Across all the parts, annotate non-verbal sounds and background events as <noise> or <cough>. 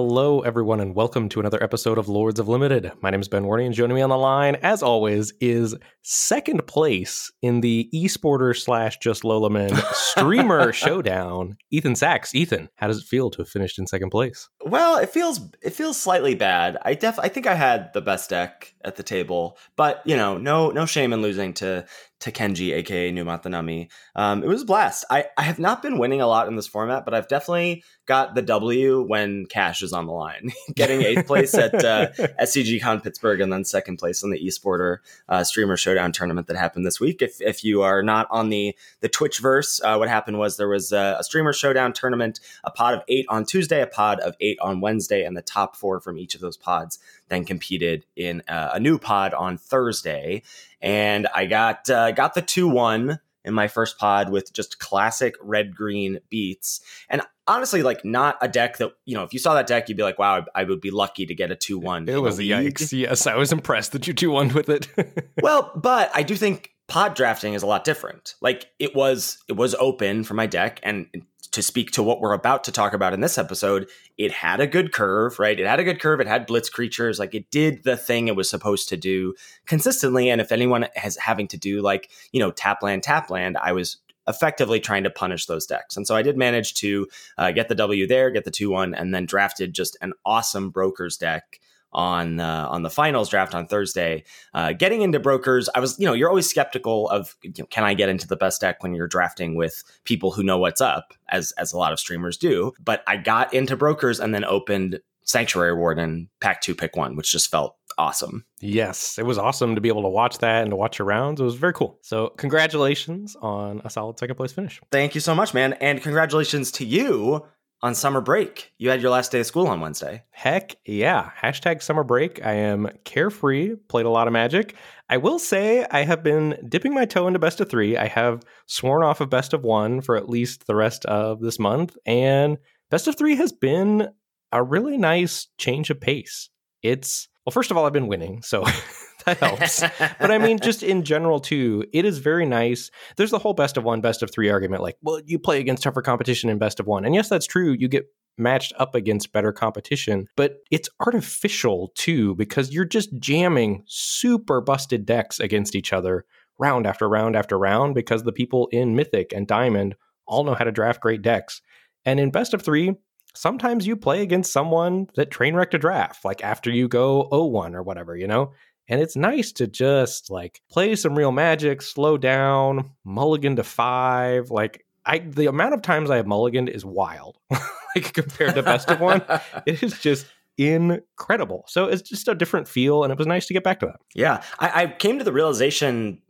Hello, everyone, and welcome to another episode of Lords of Limited. My name is Ben Warney, and joining me on the line, as always, is second place in the esporter slash just Lolaman streamer <laughs> showdown, Ethan Saks. Ethan, how does it feel to have finished in second place? Well, it feels it feels slightly bad. I def I think I had the best deck at the table, but you know, no no shame in losing to to Kenji, aka Numot the Nummy. Um, it was a blast. I, I have not been winning a lot in this format, but I've definitely got the W when cash is on the line. <laughs> Getting eighth place at uh, <laughs> SCG Con Pittsburgh and then second place in the eSporter uh, Streamer Showdown tournament that happened this week. If, if you are not on the the Twitchverse, uh, what happened was there was a, a Streamer Showdown tournament, a pod of eight on Tuesday, a pod of eight on Wednesday, and the top four from each of those pods then competed in uh, a new pod on Thursday and I got uh, got the two one in my first pod with just classic red green beats. And honestly, like not a deck that you know, if you saw that deck, you'd be like, "Wow, I, I would be lucky to get a two one." It was a yikes. Yes, I was impressed that you two one with it. <laughs> well, but I do think pod drafting is a lot different. Like it was, it was open for my deck, and to speak to what we're about to talk about in this episode, it had a good curve, right? It had a good curve. It had blitz creatures. Like it did the thing it was supposed to do consistently. And if anyone has having to do like, you know, tap land, tap land, I was effectively trying to punish those decks. And so I did manage to uh, get the W there, get the 2 1, and then drafted just an awesome brokers deck on uh, on the finals draft on Thursday. Uh, getting into brokers, I was you know you're always skeptical of you know, can I get into the best deck when you're drafting with people who know what's up, as as a lot of streamers do. But I got into brokers and then opened Sanctuary Warden Pack Two Pick One, which just felt awesome. Yes, it was awesome to be able to watch that and to watch your rounds. It was very cool. So, congratulations on a solid second place finish. Thank you so much, man. And congratulations to you on summer break. You had your last day of school on Wednesday. Heck yeah. Hashtag summer break. I am carefree, played a lot of magic. I will say I have been dipping my toe into best of three. I have sworn off of best of one for at least the rest of this month. And best of three has been a really nice change of pace. It's, well, first of all, I've been winning. So <laughs> <laughs> helps. but I mean, just in general, too, it is very nice. There's the whole best of one, best of three argument. Like, well, you play against tougher competition in best of one. And yes, that's true. You get matched up against better competition, but it's artificial too because you're just jamming super busted decks against each other round after round after round because the people in Mythic and Diamond all know how to draft great decks. And in best of three, sometimes you play against someone that train wrecked a draft, like after you go 0-1 or whatever, you know? And it's nice to just like play some real magic, slow down, mulligan to five. Like I the amount of times I have mulliganed is wild. <laughs> like compared to best of one. <laughs> It is just incredible. So it's just a different feel, and it was nice to get back to that. Yeah. I, I came to the realization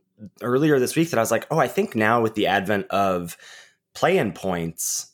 earlier this week that I was like, oh, I think now with the advent of play in points,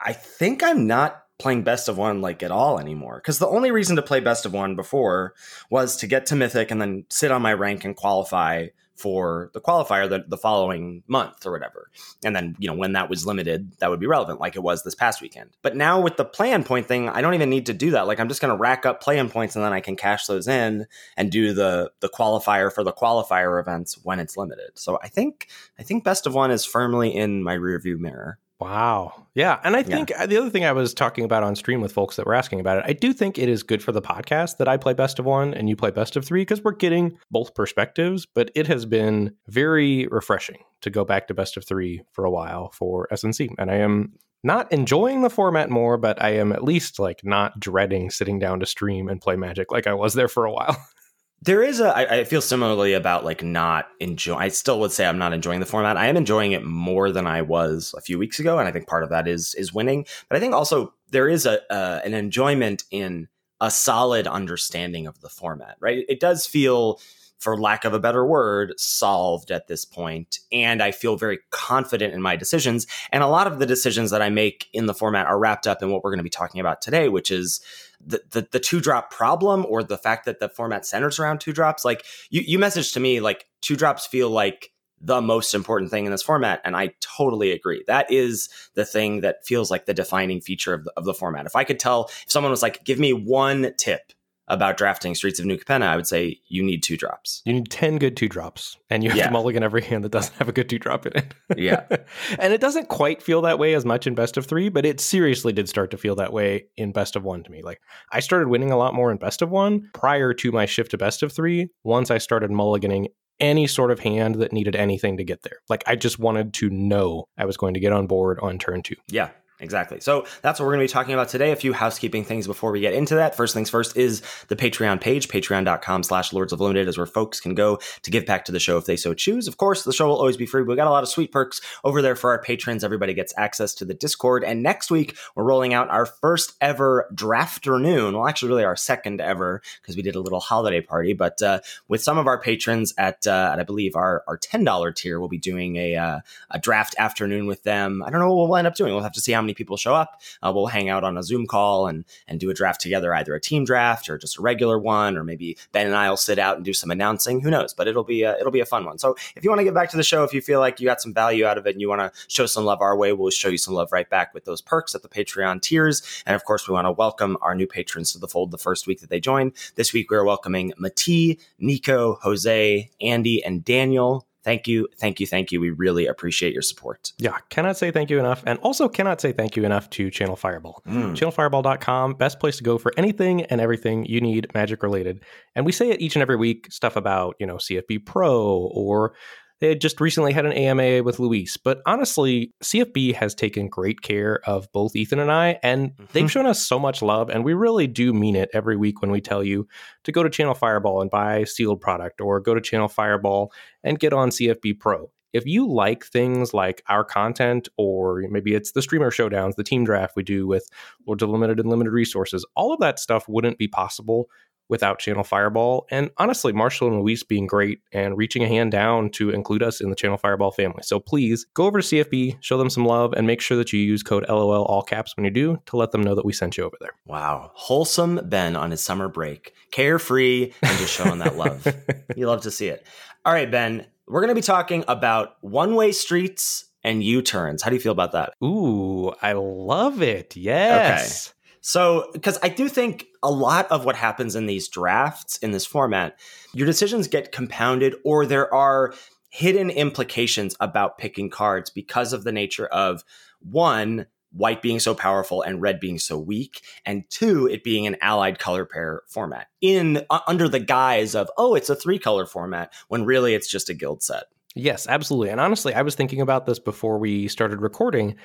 I think I'm not playing best of one like at all anymore. Because the only reason to play best of one before was to get to mythic and then sit on my rank and qualify for the qualifier the, the following month or whatever. And then, you know, when that was limited, that would be relevant, like it was this past weekend. But now with the play-in point thing, I don't even need to do that. Like I'm just gonna rack up play-in points and then I can cash those in and do the the qualifier for the qualifier events when it's limited. So I think I think best of one is firmly in my rearview mirror. Wow. Yeah. And I think yeah. Uh, the other thing I was talking about on stream with folks that were asking about it, I do think it is good for the podcast that I play best of one and you play best of three because we're getting both perspectives. But it has been very refreshing to go back to best of three for a while for SNC. And I am not enjoying the format more, but I am at least like not dreading sitting down to stream and play magic like I was there for a while. <laughs> There is a. I, I feel similarly about like not enjoy. I still would say I'm not enjoying the format. I am enjoying it more than I was a few weeks ago, and I think part of that is is winning. But I think also there is a uh, an enjoyment in a solid understanding of the format. Right? It does feel for lack of a better word, solved at this point. And I feel very confident in my decisions. And a lot of the decisions that I make in the format are wrapped up in what we're going to be talking about today, which is the, the, the two drop problem or the fact that the format centers around two drops. Like you, you messaged to me, like two drops feel like the most important thing in this format. And I totally agree. That is the thing that feels like the defining feature of the, of the format. If I could tell, if someone was like, give me one tip about drafting Streets of New Capenna, I would say you need two drops. You need 10 good two drops, and you have Yeah. to mulligan every hand that doesn't have a good two drop in it. Yeah. <laughs> and it doesn't quite feel that way as much in best of three, but it seriously did start to feel that way in best of one to me. Like I started winning a lot more in best of one prior to my shift to best of three once I started mulliganing any sort of hand that needed anything to get there. Like I just wanted to know I was going to get on board on turn two. Yeah, exactly. So that's what we're going to be talking about today. A few housekeeping things before we get into that. First things first is the Patreon page. Patreon.com slash Lords of Limited is where folks can go to give back to the show if they so choose. Of course, the show will always be free. We got a lot of sweet perks over there for our patrons. Everybody gets access to the Discord. And next week, we're rolling out our first ever drafternoon. Well, actually, really our second ever because we did a little holiday party. But uh, with some of our patrons at, uh, at I believe, our, our $10 tier, we'll be doing a, uh, a draft afternoon with them. I don't know what we'll end up doing. We'll have to see how many people show up. Uh, we'll hang out on a Zoom call and and do a draft together, either a team draft or just a regular one, or maybe Ben and I will sit out and do some announcing. Who knows? But it'll be a, it'll be a fun one. So if you want to get back to the show, if you feel like you got some value out of it and you want to show some love our way, we'll show you some love right back with those perks at the Patreon tiers. And of course, we want to welcome our new patrons to the fold the first week that they join. This week we are welcoming Mati, Nico, Jose, Andy, and Daniel. Thank you, thank you, thank you. We really appreciate your support. Yeah, cannot say thank you enough. And also cannot say thank you enough to Channel Fireball. Mm. channelfireball.com best place to go for anything and everything you need magic related and we say it each and every week stuff about you know cfb pro or they had just recently had an ama with luis but honestly cfb has taken great care of both ethan and i and they've Mhm. shown us so much love and we really do mean it every week when we tell you to go to channel fireball and buy sealed product or go to channel fireball and get on cfb pro if you like things like our content, or maybe it's the streamer showdowns, the team draft we do with Lords of Limited and Limited Resources, all of that stuff wouldn't be possible without Channel Fireball. And honestly, Marshall and Luis being great and reaching a hand down to include us in the Channel Fireball family. So please go over to CFB, show them some love, and make sure that you use code LOL all caps when you do to let them know that we sent you over there. Wow. Wholesome Ben on his summer break. Carefree and just showing that love. <laughs> You love to see it. All right, Ben, we're going to be talking about one way streets and U turns. How do you feel about that? Ooh, I love it. Yes. So, because I do think a lot of what happens in these drafts in this format, your decisions get compounded or there are hidden implications about picking cards because of the nature of one, white being so powerful and red being so weak, and two, it being an allied color pair format in uh, under the guise of oh, it's a three color format when really it's just a guild set. Yes, absolutely. And honestly, I was thinking about this before we started recording.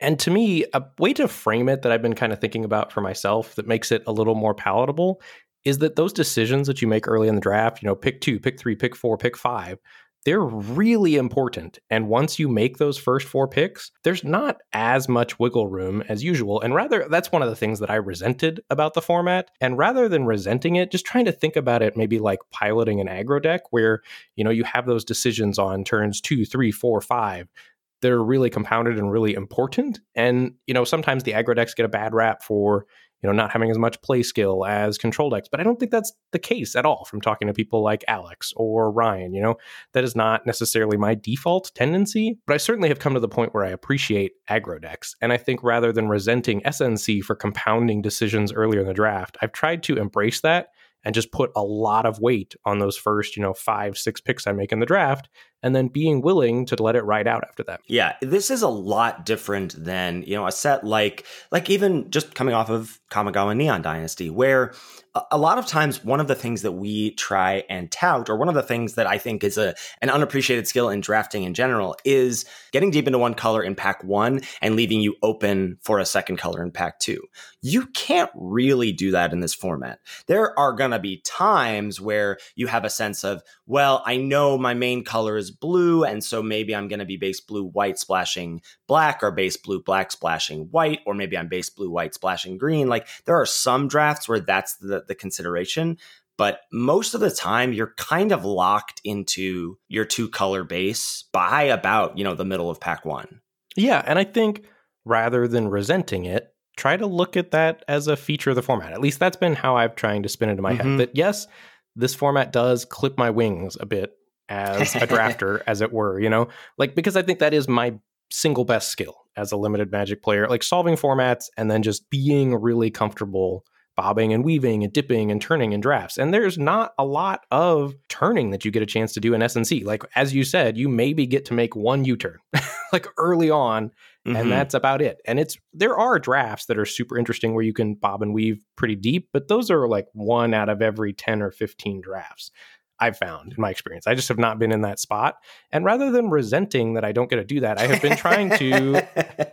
And to me, a way to frame it that I've been kind of thinking about for myself that makes it a little more palatable is that those decisions that you make early in the draft, you know, pick two, pick three, pick four, pick five, they're really important. And once you make those first four picks, there's not as much wiggle room as usual. And rather, that's one of the things that I resented about the format. And rather than resenting it, just trying to think about it maybe like piloting an aggro deck where, you know, you have those decisions on turns two, three, four, five. They're really compounded and really important. And, you know, sometimes the aggro decks get a bad rap for, you know, not having as much play skill as control decks. But I don't think that's the case at all from talking to people like Alex or Ryan. You know, that is not necessarily my default tendency, but I certainly have come to the point where I appreciate aggro decks. And I think rather than resenting SNC for compounding decisions earlier in the draft, I've tried to embrace that and just put a lot of weight on those first, you know, five, six picks I make in the draft, and then being willing to let it ride out after that. Yeah, this is a lot different than, you know, a set like like even just coming off of Kamigawa Neon Dynasty where a, lot of times one of the things that we try and tout or one of the things that I think is a an unappreciated skill in drafting in general is getting deep into one color in pack 1 and leaving you open for a second color in pack 2. You can't really do that in this format. There are going to be times where you have a sense of, well, I know my main color is blue, and so maybe I'm going to be base blue white splashing black, or base blue black splashing white, or maybe I'm base blue white splashing green. Like there are some drafts where that's the, the consideration. But most of the time, you're kind of locked into your two color base by about, you know, the middle of pack one. Yeah, and I think rather than resenting it, try to look at that as a feature of the format. At least that's been how I've trying to spin into my Mhm. head. That yes, this format does clip my wings a bit as a drafter, <laughs> as it were, you know? Like because I think that is my single best skill as a limited magic player, like solving formats and then just being really comfortable bobbing and weaving and dipping and turning in drafts. And there's not a lot of turning that you get a chance to do in SNC. Like as you said, you maybe get to make one U-turn <laughs> like early on mm-hmm. and that's about it. And it's there are drafts that are super interesting where you can bob and weave pretty deep, but those are like one out of every 10 or 15 drafts. I've found in my experience. I just have not been in that spot. And rather than resenting that I don't get to do that, I have been trying to <laughs>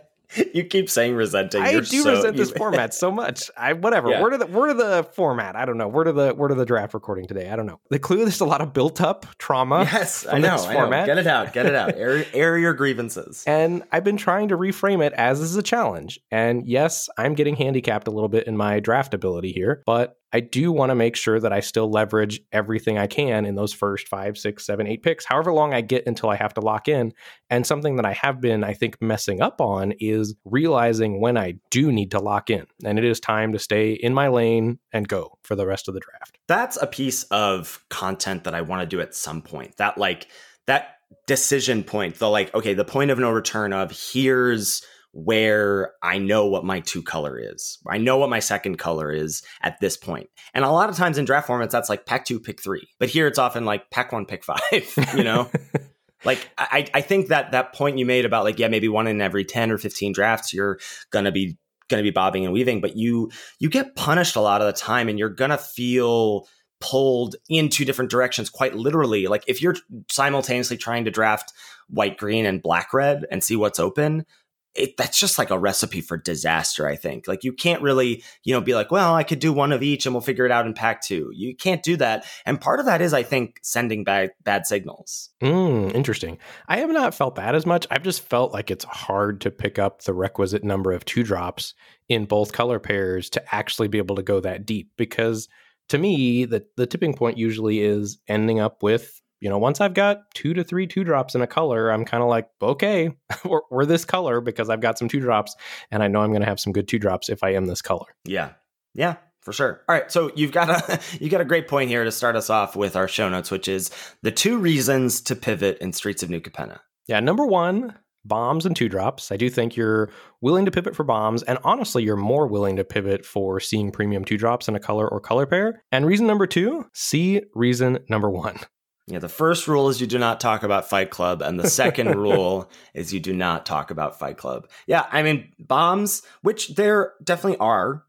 you keep saying resenting. I You're do so, resent you, this <laughs> format so much. I whatever. Yeah. Where to the where to the format? I don't know. Where to the where to the draft recording today? I don't know. The clue there's a lot of built up trauma. Yes, I know, I know. Get it out. Get it out. <laughs> air, air your grievances. And I've been trying to reframe it as this is a challenge. And yes, I'm getting handicapped a little bit in my draft ability here, but I do want to make sure that I still leverage everything I can in those first five, six, seven, eight picks, however long I get until I have to lock in. And something that I have been, I think, messing up on is realizing when I do need to lock in. And it is time to stay in my lane and go for the rest of the draft. That's a piece of content that I want to do at some point. That, like, that decision point, the like, okay, the point of no return of here's where I know what my two color is. I know what my second color is at this point. And a lot of times in draft formats, that's like pack two, pick three. But here it's often like pack one, pick five, <laughs> you know? <laughs> like I, I think that that point you made about like, yeah, maybe one in every 10 or 15 drafts, you're gonna be gonna be bobbing and weaving, but you you get punished a lot of the time and you're gonna feel pulled in two different directions quite literally like if you're simultaneously trying to draft white green and black red and see what's open it, that's just like a recipe for disaster i think. Like you can't really you know be like well i could do one of each and we'll figure it out in pack two. You can't do that and part of that is i think sending bad bad signals. Mm, interesting. I have not felt that as much. I've just felt like it's hard to pick up the requisite number of two drops in both color pairs to actually be able to go that deep because to me the, the tipping point usually is ending up with you know, once I've got two to three two drops in a color, I'm kind of like, okay, <laughs> we're, we're, this color because I've got some two drops and I know I'm going to have some good two drops if I am this color. Yeah. Yeah. For sure. All right, so you've got a <laughs> you got a great point here to start us off with our show notes, which is the two reasons to pivot in Streets of New Capenna. Yeah, number one, bombs and two drops. I do think you're willing to pivot for bombs, and honestly, you're more willing to pivot for seeing premium two drops in a color or color pair. And reason number two, see reason number one. Yeah, the first rule is you do not talk about Fight Club, and the second <laughs> rule is you do not talk about Fight Club. Yeah, I mean, bombs, which there definitely are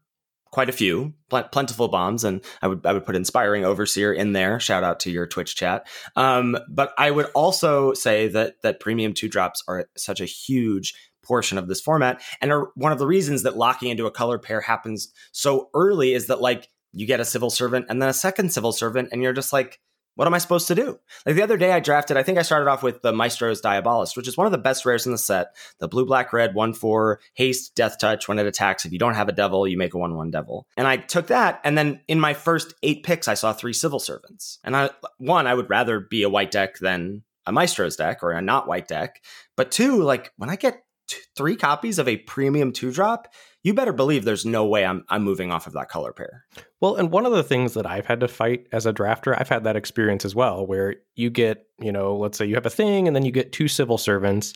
quite a few pl- plentiful bombs and i would i would put inspiring overseer in there shout out to your twitch chat um, but i would also say that that premium two drops are such a huge portion of this format and are one of the reasons that locking into a color pair happens so early is that like you get a civil servant and then a second civil servant and you're just like what am I supposed to do? Like the other day, I drafted, I think I started off with the Maestro's Diabolist, which is one of the best rares in the set. The blue, black, red, 1 4, haste, death touch. When it attacks, if you don't have a devil, you make a 1 1 devil. And I took that. And then in my first eight picks, I saw three civil servants. And I, one, I would rather be a white deck than a Maestro's deck or a not white deck. But two, like when I get t- three copies of a premium two drop, you better believe there's no way I'm I'm moving off of that color pair. Well, and one of the things that I've had to fight as a drafter, I've had that experience as well, where you get, you know, let's say you have a thing and then you get two civil servants,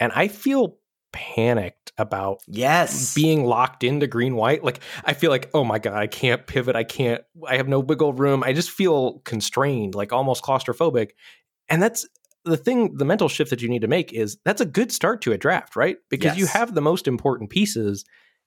and I feel panicked about yes being locked into green white like i feel like oh my god i can't pivot i can't i have no wiggle room i just feel constrained like almost claustrophobic and that's the thing, the mental shift that you need to make is that's a good start to a draft, right? Because yes. you have the most important pieces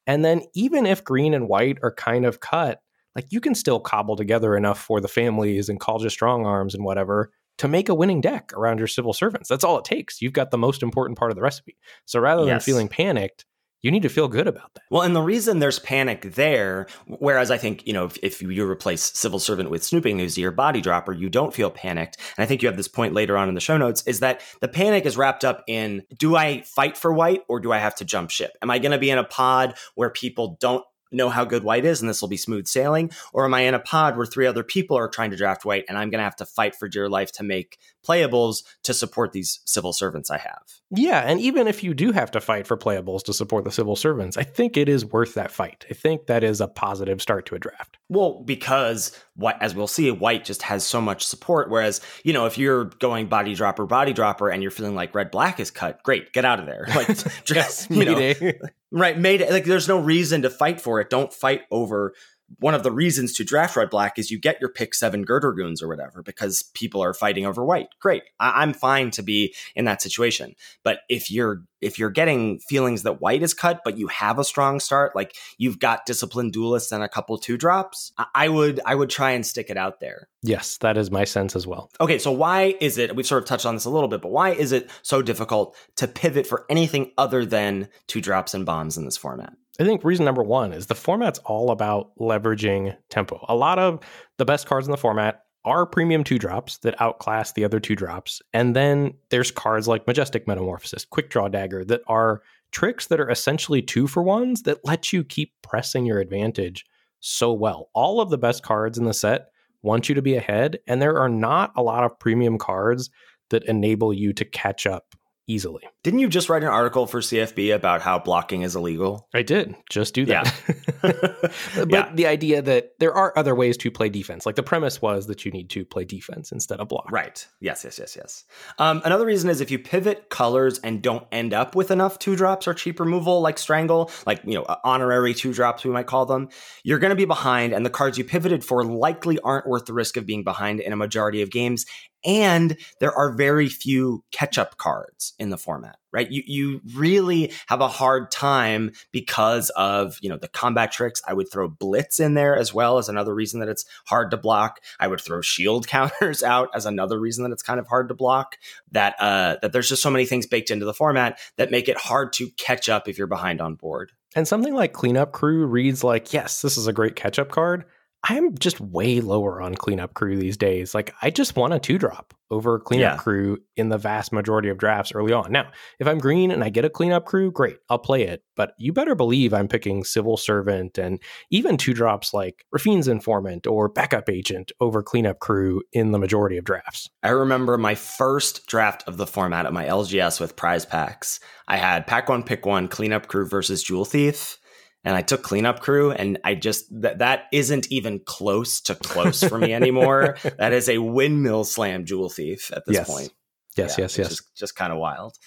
and then even if green and white are kind of cut, like you can still cobble together enough for the families and Caldaia Strongarms and whatever to make a winning deck around your civil servants. That's all it takes. You've got the most important part of the recipe. So rather than yes. feeling panicked, you need to feel good about that. Well, and the reason there's panic there, whereas I think, you know, if, if, you replace civil servant with snooping, who's your body dropper, you don't feel panicked. And I think you have this point later on in the show notes is that the panic is wrapped up in do I fight for white or do I have to jump ship? Am I going to be in a pod where people don't know how good white is and this will be smooth sailing? Or am I in a pod where three other people are trying to draft white and I'm going to have to fight for dear life to make playables to support these civil servants I have? Yeah. And even if you do have to fight for playables to support the civil servants, I think it is worth that fight. I think that is a positive start to a draft. Well, because what, as we'll see, white just has so much support. Whereas, you know, if you're going body dropper, body dropper, and you're feeling like red black is cut, great, get out of there. <laughs> Like, <laughs> just, you know, <laughs> right? Made like there's no reason to fight for it. Don't fight over one of the reasons to draft red black is you get your pick seven girder goons or whatever because people are fighting over white. Great. I- I'm fine to be in that situation. But if you're if you're getting feelings that white is cut, but you have a strong start, like you've got disciplined duelists and a couple two drops, I would I would try and stick it out there. Yes, that is my sense as well. Okay, so why is it we've sort of touched on this a little bit, but why is it so difficult to pivot for anything other than two drops and bombs in this format? I think reason number one is the format's all about leveraging tempo. A lot of the best cards in the format are premium two drops that outclass the other two drops. And then there's cards like Majestic Metamorphosis, Quick Draw Dagger that are tricks that are essentially two for ones that let you keep pressing your advantage so well. All of the best cards in the set want you to be ahead, and there are not a lot of premium cards that enable you to catch up easily. Didn't you just write an article for CFB about how blocking is illegal? I did just do that. Yeah. <laughs> <laughs> but Yeah. the idea that there are other ways to play defense, like the premise was that you need to play defense instead of block. Right. Yes, yes, yes, yes. Um, another reason is if you pivot colors and don't end up with enough two drops or cheap removal like Strangle, like, you know, honorary two drops, we might call them, you're going to be behind, and the cards you pivoted for likely aren't worth the risk of being behind in a majority of games. And there are very few catch up cards in the format, right? You, you really have a hard time because of, you know, the combat tricks. I would throw Blitz in there as well as another reason that it's hard to block. I would throw shield <laughs> counters out as another reason that it's kind of hard to block. That, uh, that there's just so many things baked into the format that make it hard to catch up if you're behind on board. And something like Cleanup Crew reads like, yes, this is a great catch up card. I'm just way lower on Cleanup Crew these days. Like, I just want a two drop over Cleanup Yeah. Crew in the vast majority of drafts early on. Now, if I'm green and I get a Cleanup Crew, great, I'll play it. But you better believe I'm picking Civil Servant and even two drops like Rafine's Informant or Backup Agent over Cleanup Crew in the majority of drafts. I remember my first draft of the format at my LGS with prize packs. I had pack one, pick one, cleanup crew versus jewel thief. And I took cleanup crew, and I just that that isn't even close to close for me anymore. <laughs> that is a windmill slam jewel thief at this Yes. point. Yes, Yeah, yes, yes. Just, just kind of wild.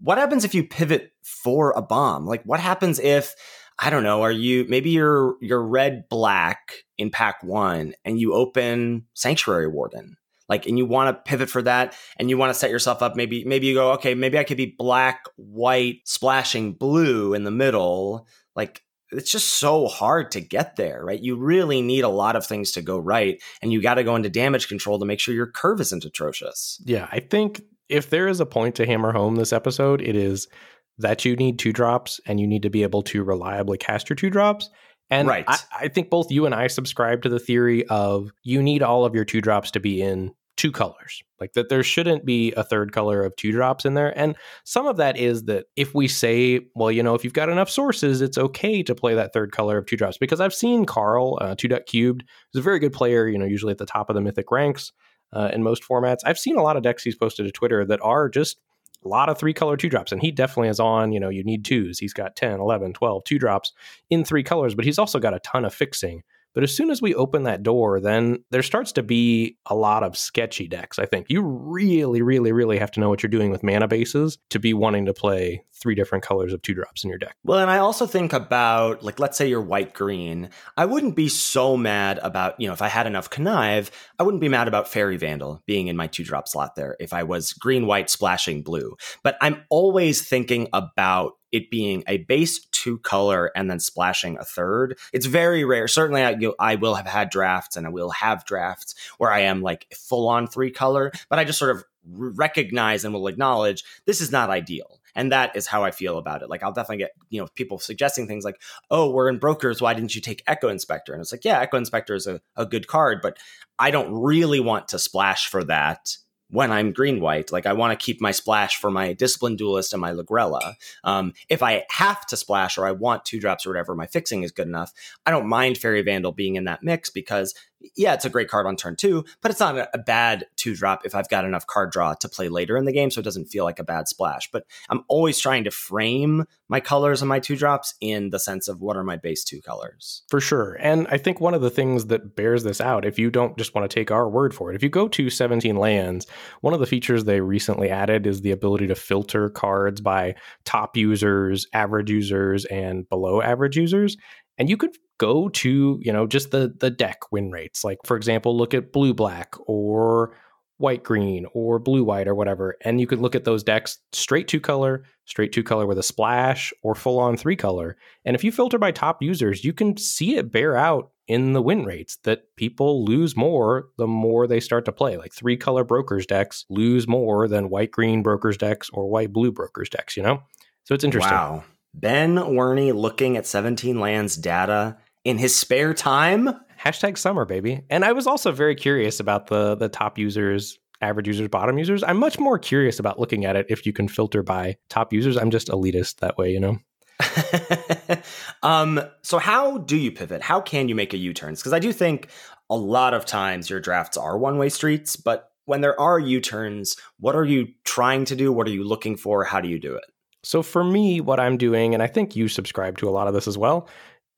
What happens if you pivot for a bomb? Like, what happens if I don't know? Are you maybe you're you're red black in pack one, and you open Sanctuary Warden, like, and you want to pivot for that, and you want to set yourself up. Maybe maybe you go, okay, maybe I could be black, white, splashing blue in the middle, like. It's just so hard to get there, right? You really need a lot of things to go right, and you got to go into damage control to make sure your curve isn't atrocious. Yeah, I think if there is a point to hammer home this episode, it is that you need two drops and you need to be able to reliably cast your two drops. And Right. I, I think both you and I subscribe to the theory of you need all of your two drops to be in two colors. Like that there shouldn't be a third color of two drops in there. And some of that is that if we say, well, you know, if you've got enough sources, it's okay to play that third color of two drops. Because I've seen Carl, uh, two duck cubed, who's a very good player, you know, usually at the top of the mythic ranks uh, in most formats. I've seen a lot of decks he's posted to Twitter that are just a lot of three color two drops. And he definitely is on, you know, you need twos. He's got 10, 11, 12, two drops in three colors, but he's also got a ton of fixing. But as soon as we open that door, then there starts to be a lot of sketchy decks. I think you really, really, really have to know what you're doing with mana bases to be wanting to play three different colors of two drops in your deck. Well, and I also think about, like, let's say you're white green. I wouldn't be so mad about, you know, if I had enough connive, I wouldn't be mad about Faerie Vandal being in my two drop slot there if I was green, white, splashing blue. But I'm always thinking about it being a base two color and then splashing a third. It's very rare. Certainly, I, you I will have had drafts and I will have drafts where I am like full on three color, but I just sort of recognize and will acknowledge this is not ideal. And that is how I feel about it. Like I'll definitely get, you know, people suggesting things like, oh, we're in brokers. Why didn't you take Echo Inspector? And it's like, yeah, Echo Inspector is a, a good card, but I don't really want to splash for that when I'm green white. Like I want to keep my splash for my discipline duelist and my Lagrella. Um, if I have to splash or I want two drops or whatever, my fixing is good enough. I don't mind Faerie Vandal being in that mix because yeah, it's a great card on turn two, but it's not a, bad two drop if I've got enough card draw to play later in the game, so it doesn't feel like a bad splash. But I'm always trying to frame my colors and my two drops in the sense of what are my base two colors. For sure. And I think one of the things that bears this out, if you don't just want to take our word for it, if you go to 17 lands, one of the features they recently added is the ability to filter cards by top users, average users, and below average users. And you could go to, you know, just the the deck win rates. Like for example, look at blue black or white green or blue white or whatever. And you could look at those decks straight two color straight two color with a splash or full on three color. And if you filter by top users you can see it bear out in the win rates that people lose more the more they start to play. Like three color brokers decks lose more than white green brokers decks or white blue brokers decks you know? So it's interesting. Wow ben werney looking at 17 lands data in his spare time? Hashtag summer baby. And i was also very curious about the the top users average users bottom users. I'm much more curious about looking at it if you can filter by top users. I'm just elitist that way you know? <laughs> Um so how do you pivot? How can you make a u-turns because i do think a lot of times your drafts are one-way streets but when there are u-turns what are you trying to do? What are you looking for? How do you do it so for me what i'm doing and i think you subscribe to a lot of this as well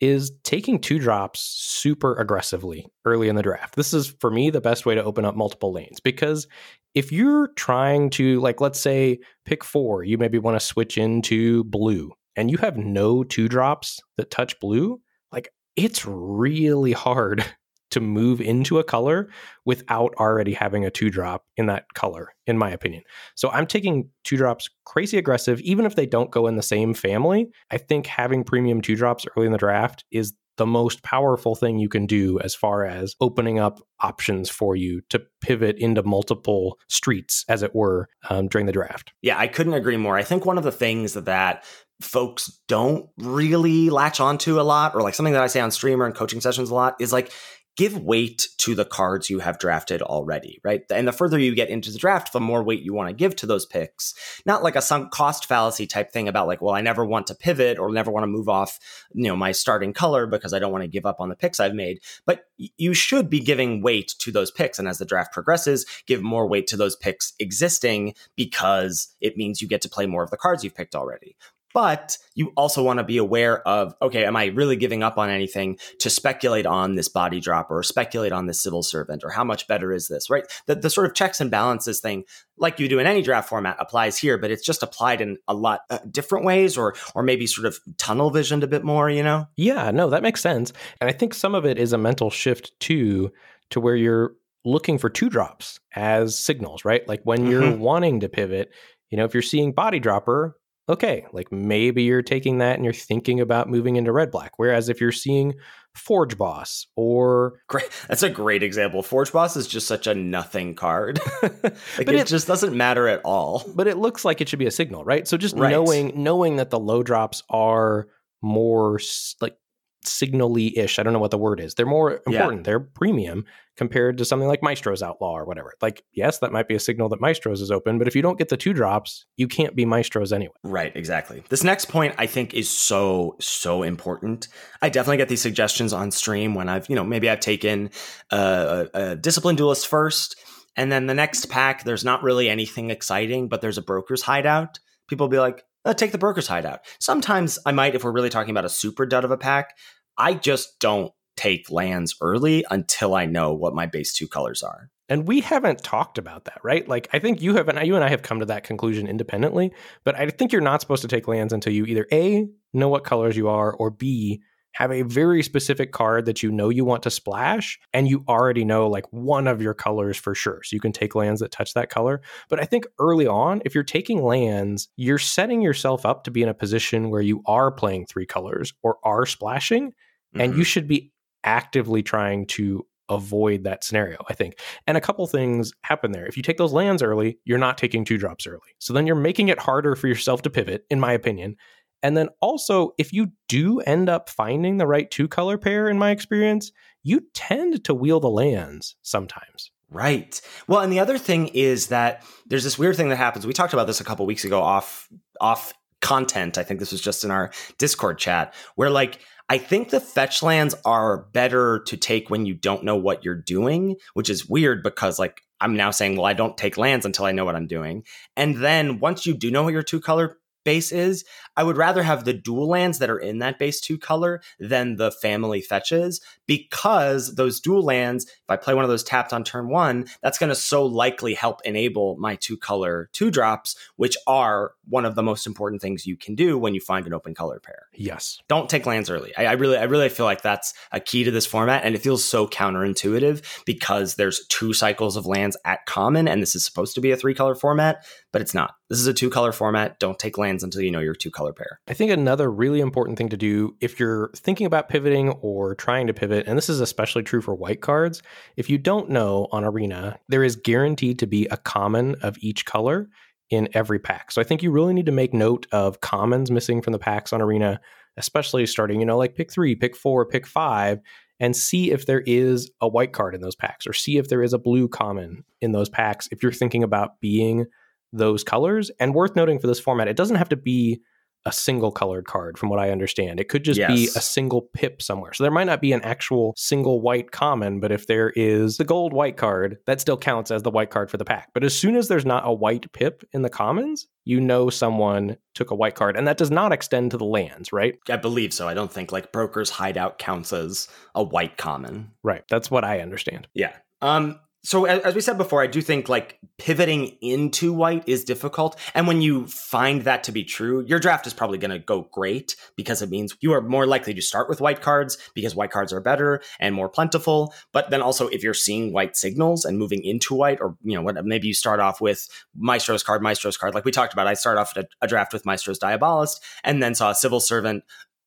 is taking two drops super aggressively early in the draft. This is for me the best way to open up multiple lanes because if you're trying to like let's say pick 4, you maybe want to switch into blue and you have no two drops that touch blue, like it's really hard to move into a color without already having a two drop in that color, in my opinion. So I'm taking two drops crazy aggressive, even if they don't go in the same family. I think having premium two drops early in the draft is the most powerful thing you can do as far as opening up options for you to pivot into multiple streets, as it were, um, during the draft. Yeah, I couldn't agree more. I think one of the things that folks don't really latch onto a lot, or like something that I say on streamer and coaching sessions a lot, is like give weight to the cards you have drafted already, right? And the further you get into the draft, the more weight you want to give to those picks. Not like a sunk cost fallacy type thing about like, well, I never want to pivot or never want to move off, you know, my starting color because I don't want to give up on the picks I've made. But you should be giving weight to those picks. And as the draft progresses, give more weight to those picks existing because it means you get to play more of the cards you've picked already. But you also want to be aware of, okay, am I really giving up on anything to speculate on this body drop or speculate on this civil servant or how much better is this, right? The, the sort of checks and balances thing, like you do in any draft format, applies here, but it's just applied in a lot uh, different ways or, or maybe sort of tunnel visioned a bit more, you know? Yeah, no, that makes sense. And I think some of it is a mental shift too, to where you're looking for two drops as signals, right? Like when you're mm-hmm. wanting to pivot, you know, if you're seeing body dropper, okay, like maybe you're taking that and you're thinking about moving into red black. Whereas if you're seeing Forge Boss or great, that's a great example. Forge Boss is just such a nothing card. <laughs> like but it, it, just doesn't matter at all. But it looks like it should be a signal, right? So just right. knowing knowing that the low drops are more like signally ish. I don't know what the word is. They're more important. Yeah. They're premium compared to something like Maestro's Outlaw or whatever. Like, yes, that might be a signal that Maestro's is open, but if you don't get the two drops, you can't be Maestro's anyway. Right, exactly. This next point I think is so, so important. I definitely get these suggestions on stream when I've, you know, maybe I've taken a, a Discipline Duelist first, and then the next pack, there's not really anything exciting, but there's a broker's hideout. People be like, uh, take the broker's hideout. Sometimes I might, if we're really talking about a super dud of a pack, I just don't take lands early until I know what my base two colors are. And we haven't talked about that, right? Like I think you have and you and I have come to that conclusion independently, but I think you're not supposed to take lands until you either A know what colors you are or B have a very specific card that you know you want to splash and you already know like one of your colors for sure. So you can take lands that touch that color. But I think early on, if you're taking lands, you're setting yourself up to be in a position where you are playing three colors or are splashing. Mm-hmm. And you mm-hmm. should be actively trying to avoid that scenario, I think. And a couple things happen there. If you take those lands early, you're not taking two drops early. So then you're making it harder for yourself to pivot, in my opinion. And then also, if you do end up finding the right two color pair, in my experience, you tend to wheel the lands sometimes. Right. Well, and the other thing is that there's this weird thing that happens. We talked about this a couple weeks ago off off content. I think this was just in our Discord chat where like I think the fetch lands are better to take when you don't know what you're doing, which is weird because like I'm now saying, well, I don't take lands until I know what I'm doing. And then once you do know what your two color base is. I would rather have the dual lands that are in that base two color than the family fetches because those dual lands, if I play one of those tapped on turn one, that's going to so likely help enable my two color two drops, which are one of the most important things you can do when you find an open color pair. Yes. Don't take lands early. I, I really, I really feel like that's a key to this format, and it feels so counterintuitive because there's two cycles of lands at common, and this is supposed to be a three color format, but it's not. This is a two color format. Don't take lands until you know your two color pair. I think another really important thing to do if you're thinking about pivoting or trying to pivot, and this is especially true for white cards, if you don't know on Arena, there is guaranteed to be a common of each color in every pack. So I think you really need to make note of commons missing from the packs on Arena, especially starting, you know, like pick three, pick four, pick five, and see if there is a white card in those packs or see if there is a blue common in those packs if you're thinking about being those colors. And worth noting for this format, it doesn't have to be a single colored card from what I understand. It could just yes. be a single pip somewhere. So there might not be an actual single white common, but if there is the gold white card, that still counts as the white card for the pack. But as soon as there's not a white pip in the commons, you know someone took a white card. And that does not extend to the lands, right? I believe so. I don't think like Broker's Hideout counts as a white common. Right. That's what I understand. Yeah. Um, so as we said before, I do think like pivoting into white is difficult. And when you find that to be true, your draft is probably going to go great because it means you are more likely to start with white cards because white cards are better and more plentiful. But then also if you're seeing white signals and moving into white, or you know, what maybe you start off with Maestro's card, Maestro's card, like we talked about. I start off a, a draft with Maestro's Diabolist and then saw a Civil Servant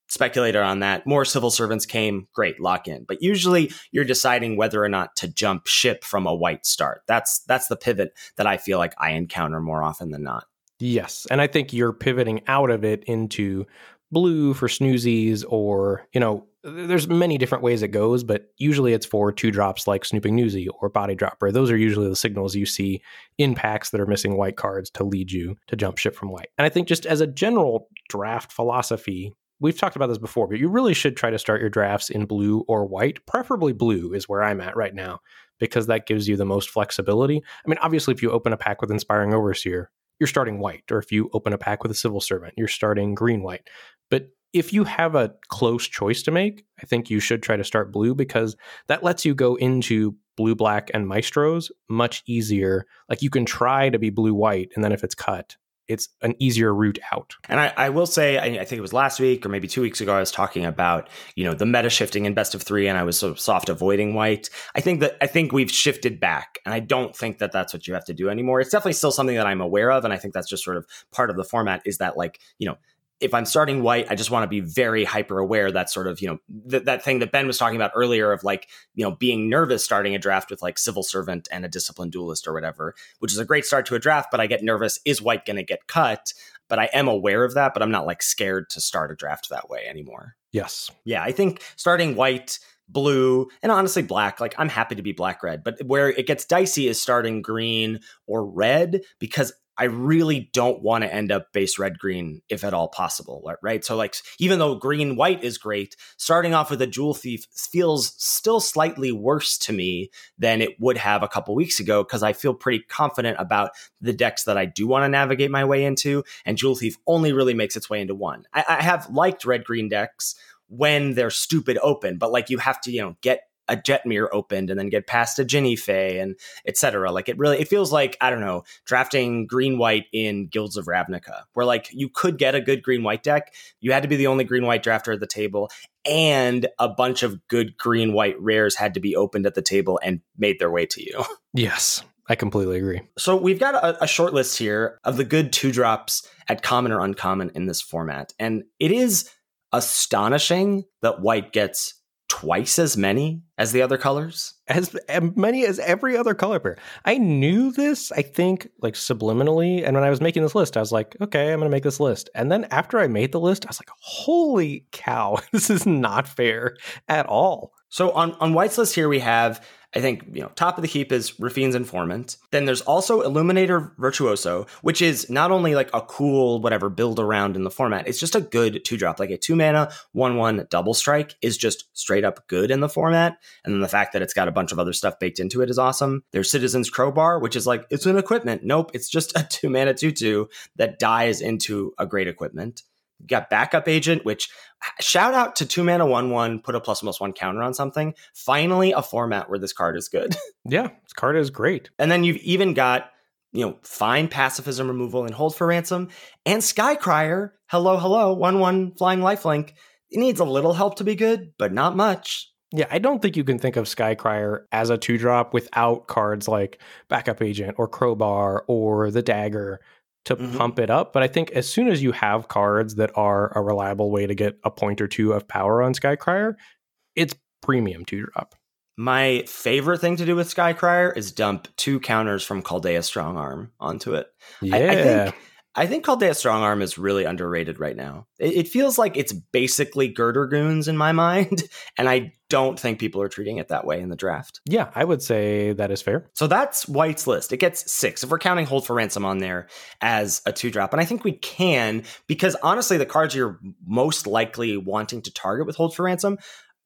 speculator on that. More civil servants came, great, lock in. But usually you're deciding whether or not to jump ship from a white start. That's that's the pivot that I feel like I encounter more often than not. Yes. And I think you're pivoting out of it into blue for snoozies or, you know, there's many different ways it goes, but usually it's for two drops like Snooping Newsie or Body Dropper. Those are usually the signals you see in packs that are missing white cards to lead you to jump ship from white. And I think just as a general draft philosophy, we've talked about this before, but you really should try to start your drafts in blue or white. Preferably blue is where I'm at right now because that gives you the most flexibility. I mean, obviously, if you open a pack with Inspiring Overseer, you're starting white, or if you open a pack with a Civil Servant, you're starting green white. But if you have a close choice to make, I think you should try to start blue because that lets you go into blue, black, and maestros much easier. Like you can try to be blue, white, and then if it's cut, it's an easier route out. And I, I will say, I, I, think it was last week or maybe two weeks ago, I was talking about, you know, the meta shifting in best of three, and I was sort of soft avoiding white. I think that I think we've shifted back, and I don't think that that's what you have to do anymore. It's definitely still something that I'm aware of, and I think that's just sort of part of the format. Is that like, you know, if I'm starting white, I just want to be very hyper aware that sort of, you know, th- that thing that Ben was talking about earlier of like, you know, being nervous starting a draft with like civil servant and a disciplined duelist or whatever, which is a great start to a draft, but I get nervous. Is white going to get cut? But I am aware of that, but I'm not like scared to start a draft that way anymore. Yes. Yeah. I think starting white, blue, and honestly black. Like I'm happy to be black red, but where it gets dicey is starting green or red because I really don't want to end up base red green if at all possible, right? So like even though green white is great, starting off with a jewel thief feels still slightly worse to me than it would have a couple weeks ago because I feel pretty confident about the decks that I do want to navigate my way into, and jewel thief only really makes its way into one. I, I have liked red green decks when they're stupid open, but like you have to you know get a Jetmir opened and then get past a Jinnie Fay and etc. Like it really it feels like I don't know drafting green white in Guilds of Ravnica, where like you could get a good green white deck, you had to be the only green white drafter at the table, and a bunch of good green white rares had to be opened at the table and made their way to you. <laughs> Yes. I completely agree. So we've got a, a short list here of the good two drops at common or uncommon in this format. And it is astonishing that white gets twice as many as the other colors? As, many as every other color pair. I knew this, I think, like subliminally. And when I was making this list, I was like, okay, I'm going to make this list. And then after I made the list, I was like, holy cow, <laughs> this is not fair at all. So on, on White's list here, we have I think, you know, top of the heap is Rafine's Informant. Then there's also Illuminator Virtuoso, which is not only like a cool, whatever, build around in the format, it's just a good two drop. Like a two mana, one one double strike is just straight up good in the format. And then the fact that it's got a bunch of other stuff baked into it is awesome. There's Citizen's Crowbar, which is like, it's an equipment. Nope, it's just <laughs> a two mana two two that dies into a great equipment. You got backup agent, which shout out to two mana one one, put a plus plus one counter on something. Finally, a format where this card is good. <laughs> yeah, this card is great. And then you've even got you know fine pacifism removal and hold for ransom and Skycrier. Hello, hello, one one flying lifelink. It needs a little help to be good, but not much. Yeah, I don't think you can think of Skycrier as a two drop without cards like Backup Agent or Crowbar or the Dagger to mm-hmm. pump it up. But I think as soon as you have cards that are a reliable way to get a point or two of power on Skycrier, it's premium two drop. My favorite thing to do with Skycrier is dump two counters from Caldaia Strongarm onto it. Yeah. I, I think I think Caldaia Strongarm is really underrated right now. It, it, feels like it's basically Girder Goons in my <laughs> mind, and I don't think people are treating it that way in the draft. Yeah, I would say that is fair. So that's White's list. It gets six if we're counting Hold for Ransom on there as a two drop, and I think we can because honestly, the cards you're most likely wanting to target with Hold for Ransom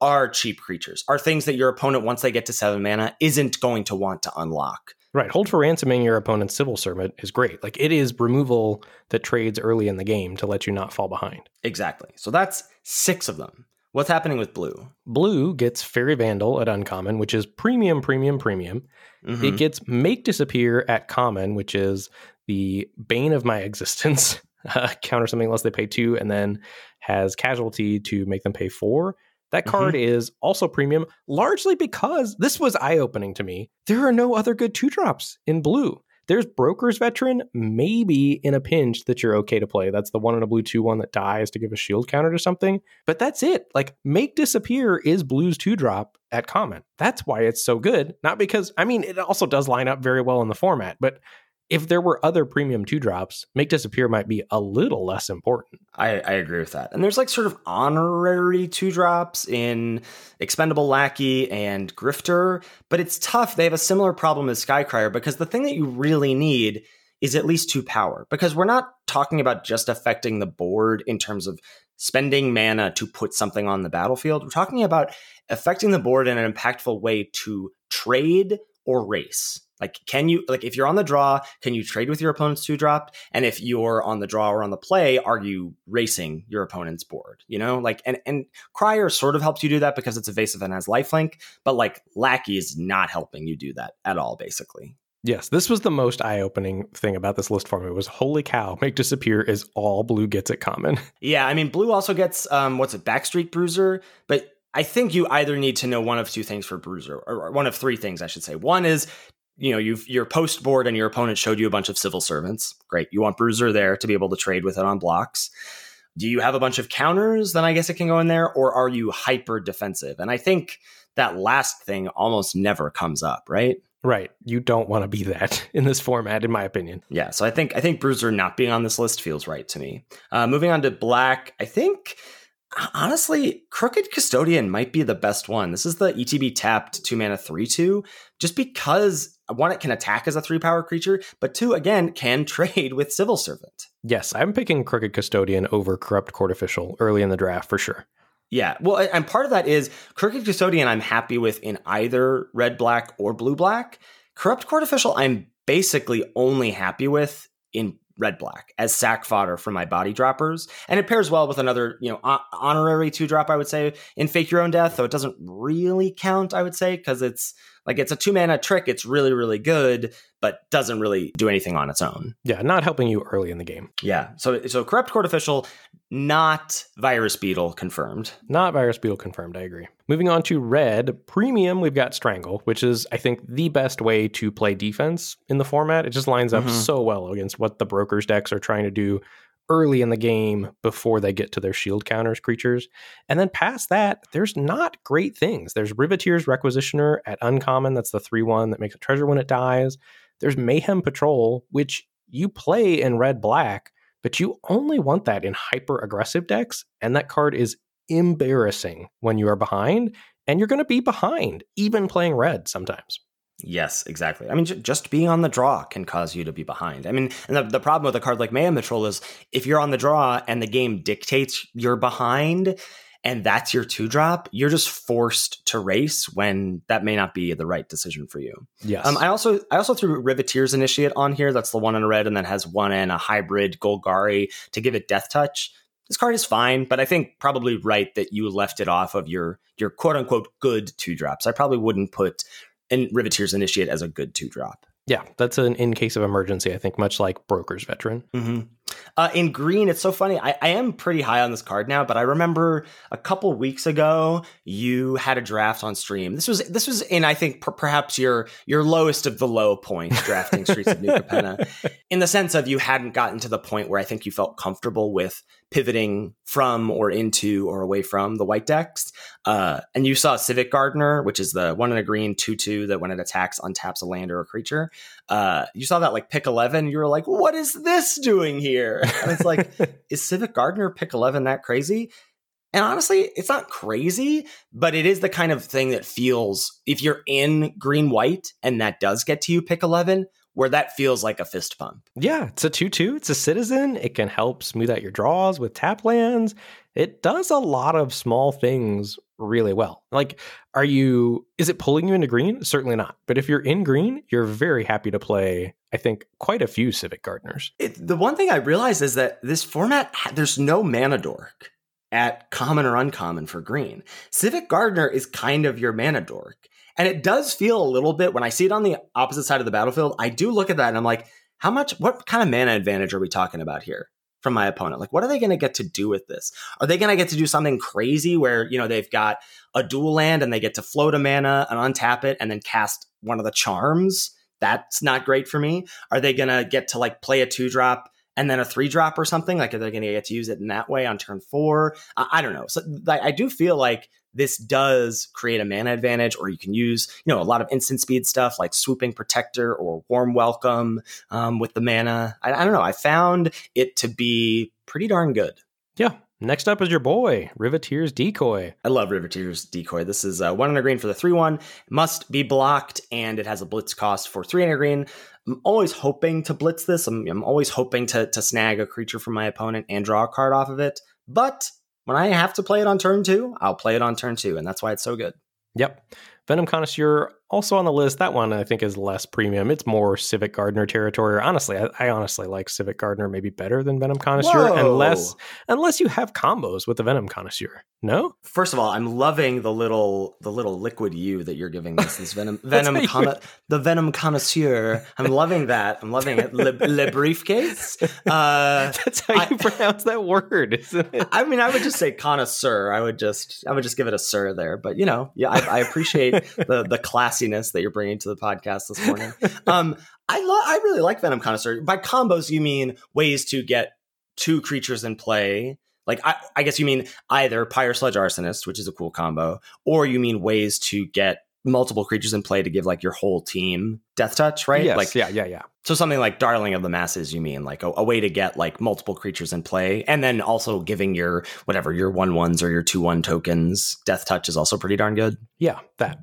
are cheap creatures, are things that your opponent, once they get to seven mana, isn't going to want to unlock. Right. Hold for ransoming your opponent's civil servant is great. Like it is removal that trades early in the game to let you not fall behind. Exactly. So that's six of them. What's happening with blue? Blue gets Faerie Vandal at uncommon, which is premium, premium, premium. Mm-hmm. It gets Make Disappear at common, which is the bane of my <laughs> existence. Uh, <laughs> counter something unless they pay two, and then has casualty to make them pay four. That card mm-hmm. is also premium, largely because this was eye opening to me. There are no other good two drops in blue. There's Broker's Veteran, maybe in a pinch that you're okay to play. That's the one in a blue 2 1 that dies to give a shield counter to something. But that's it. Like, Make Disappear is blue's two drop at common. That's why it's so good. Not because, I mean, it also does line up very well in the format, but if there were other premium two drops, Make Disappear might be a little less important. I, I, agree with that. And there's like sort of honorary two drops in Expendable Lackey and Grifter, but it's tough. They have a similar problem as Skycrier because the thing that you really need is at least two power because we're not talking about just affecting the board in terms of spending mana to put something on the battlefield. We're talking about affecting the board in an impactful way to trade or race. Like, can you, like, if you're on the draw, can you trade with your opponent's two drop? And if you're on the draw or on the play, are you racing your opponent's board? You know, like, and, and Crier sort of helps you do that because it's evasive and has lifelink, but like, Lackey is not helping you do that at all, basically. Yes, this was the most eye-opening thing about this list for me was holy cow, make disappear is all blue gets at common. <laughs> Yeah, I mean blue also gets um what's it, Backstreet Bruiser, but I think you either need to know one of two things for Bruiser, or one of three things, I should say. One is you know, you've your post board and your opponent showed you a bunch of civil servants. Great. You want Bruiser there to be able to trade with it on blocks. Do you have a bunch of counters? Then I guess it can go in there. Or are you hyper defensive? And I think that last thing almost never comes up, right? Right. You don't want to be that <laughs> in this format, in my opinion. Yeah. So I think I think Bruiser not being on this list feels right to me. Uh, moving on to black, I think honestly, Crooked Custodian might be the best one. This is the ETB tapped two mana three two, just because one, it can attack as a three power creature, but two, again, can <laughs> trade with Civil Servant. Yes, I'm picking Crooked Custodian over Corrupt Court Official early in the draft for sure. Yeah, well, and part of that is Crooked Custodian. I'm happy with in either red black or blue black. Corrupt Court Official, I'm basically only happy with in red black as sack fodder for my body droppers. And it pairs well with another you know honorary two drop i would say in fake your own death though it doesn't really count i would say because it's like it's a two mana trick it's really really good but doesn't really do anything on its own. Yeah not helping you early in the game. Yeah so so corrupt court official not virus beetle confirmed. Not virus beetle confirmed i agree. Moving on to red premium we've got strangle which is i think the best way to play defense in the format. It just lines up mm-hmm. so well against what the brokers decks are trying to do early in the game before they get to their shield counters creatures. And then past that, there's not great things. There's Riveteer's Requisitioner at uncommon, that's the 3 1 that makes a treasure when it dies. There's Mayhem Patrol, which you play in red black, but you only want that in hyper aggressive decks. And that card is embarrassing when you are behind. and you're going to be behind, even playing red sometimes. Yes, exactly. I mean, j- just being on the draw can cause you to be behind. I mean, and the, the problem with a card like Mayhem Patrol is if you're on the draw and the game dictates you're behind, and that's your two drop, you're just forced to race when that may not be the right decision for you. Yes. Um, I also I also threw Riveteer's Initiate on here. That's the one in red and then has one and a hybrid Golgari to give it death touch. This card is fine, but I think probably right that you left it off of your your quote unquote good two drops. I probably wouldn't put in Riveteer's Initiate as a good two drop. Yeah, that's an in case of emergency, I think, much like Broker's Veteran. Mm-hmm. Uh, in green, it's so funny. I, I, am pretty high on this card now, but I remember a couple weeks ago you had a draft on stream. This was this was in I think per- perhaps your your lowest of the low points drafting Streets of New <laughs> Capenna, in the sense of you hadn't gotten to the point where I think you felt comfortable with pivoting from or into or away from the white decks. Uh, and you saw Civic Gardener, which is the one in a green 2 2 that when it attacks, untaps a land or a creature. Uh, you saw that like pick 11. You were like, what is this doing here? And it's like, <laughs> is Civic Gardener pick 11 that crazy? And honestly, it's not crazy, but it is the kind of thing that feels if you're in green white and that does get to you pick 11, where that feels like a fist pump. Yeah, it's a 2 2. It's a citizen. It can help smooth out your draws with tap lands. It does a lot of small things really well. Like, are you, is it pulling you into green? Certainly not. But if you're in green, you're very happy to play, I think, quite a few Civic Gardeners. It, the one thing I realized is that this format, there's no mana dork at common or uncommon for green. Civic Gardener is kind of your mana dork. And it does feel a little bit when I see it on the opposite side of the battlefield, I do look at that and I'm like, how much, what kind of mana advantage are we talking about here? From my opponent. Like, what are they going to get to do with this? Are they going to get to do something crazy where, you know, they've got a dual land and they get to float a mana and untap it and then cast one of the charms? That's not great for me. Are they going to get to like play a two drop and then a three drop or something? Like, are they going to get to use it in that way on turn four? I, I don't know. So I, I do feel like this does create a mana advantage, or you can use, you know, a lot of instant speed stuff like swooping protector or warm welcome um, with the mana. I, I don't know. I found it to be pretty darn good. Yeah, Next up is your boy, Riveteer's Decoy. I love Riveteer's Decoy. This is uh, one in a green for the 3 1, must be blocked, and it has a blitz cost for 3 in a green. I'm always hoping to blitz this. I'm, I'm always hoping to, to snag a creature from my opponent and draw a card off of it. But when I have to play it on turn two, I'll play it on turn two, and that's why it's so good. Yep. Venom Connoisseur also on the list. That one I think is less premium. It's more Civic Gardener territory. Honestly, I, I honestly like Civic Gardener maybe better than Venom Connoisseur, Whoa. unless unless you have combos with the Venom Connoisseur. No. First of all, I'm loving the little the little liquid you that you're giving this this Venom <laughs> Venom the Venom Connoisseur. I'm loving that. I'm loving it. Le, le briefcase. <laughs> Uh, That's how you I, pronounce that word, isn't it? I mean, I would just say connoisseur. I would just I would just give it a sir there. But you know, yeah, I, I appreciate the the classiness that you're bringing to the podcast this morning. <laughs> Um, I lo- I really like Venom Connoisseur. By combos, you mean ways to get two creatures in play. Like I, I guess you mean either Pyre Sludge Arsonist, which is a cool combo, or you mean ways to get multiple creatures in play to give like your whole team death touch, right? Yes, like yeah, yeah, yeah. So something like Darling of the Masses, you mean like a, a, way to get like multiple creatures in play, and then also giving your whatever your one ones or your two one tokens death touch is also pretty darn good. Yeah, that.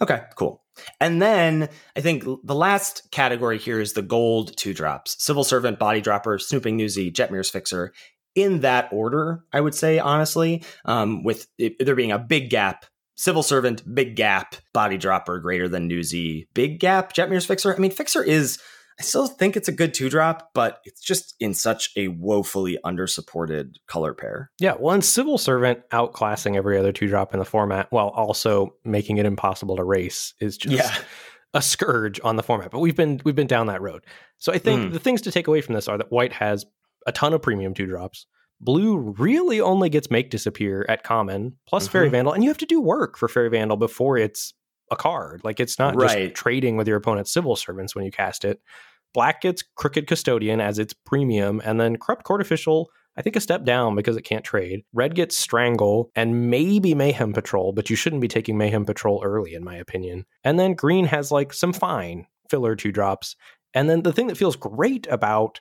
Okay, cool. And then I think the last category here is the gold two drops: Civil Servant, Body Dropper, Snooping Newsie, Jetmir's Fixer. In that order, I would say honestly, um, with it, there being a big gap Civil Servant, Big Gap, Body Dropper, greater than Newsie, Big Gap, Jetmir's Fixer. I mean, Fixer is, I still think it's a good two drop, but it's just in such a woefully undersupported color pair. Yeah, one Civil Servant outclassing every other two drop in the format while also making it impossible to race is just. Yeah. A scourge on the format, but we've been we've been down that road. So I think mm. the things to take away from this are that white has a ton of premium two drops. Blue really only gets make disappear at common plus mm-hmm. Faerie Vandal, and you have to do work for Faerie Vandal before it's a card. Like it's not right. just trading with your opponent's civil servants when you cast it. Black gets Crooked Custodian as its premium, and then Corrupt Court Official, I think a step down because it can't trade. Red gets Strangle and maybe Mayhem Patrol, but you shouldn't be taking Mayhem Patrol early, in my opinion. And then green has like some fine filler two drops. And then the thing that feels great about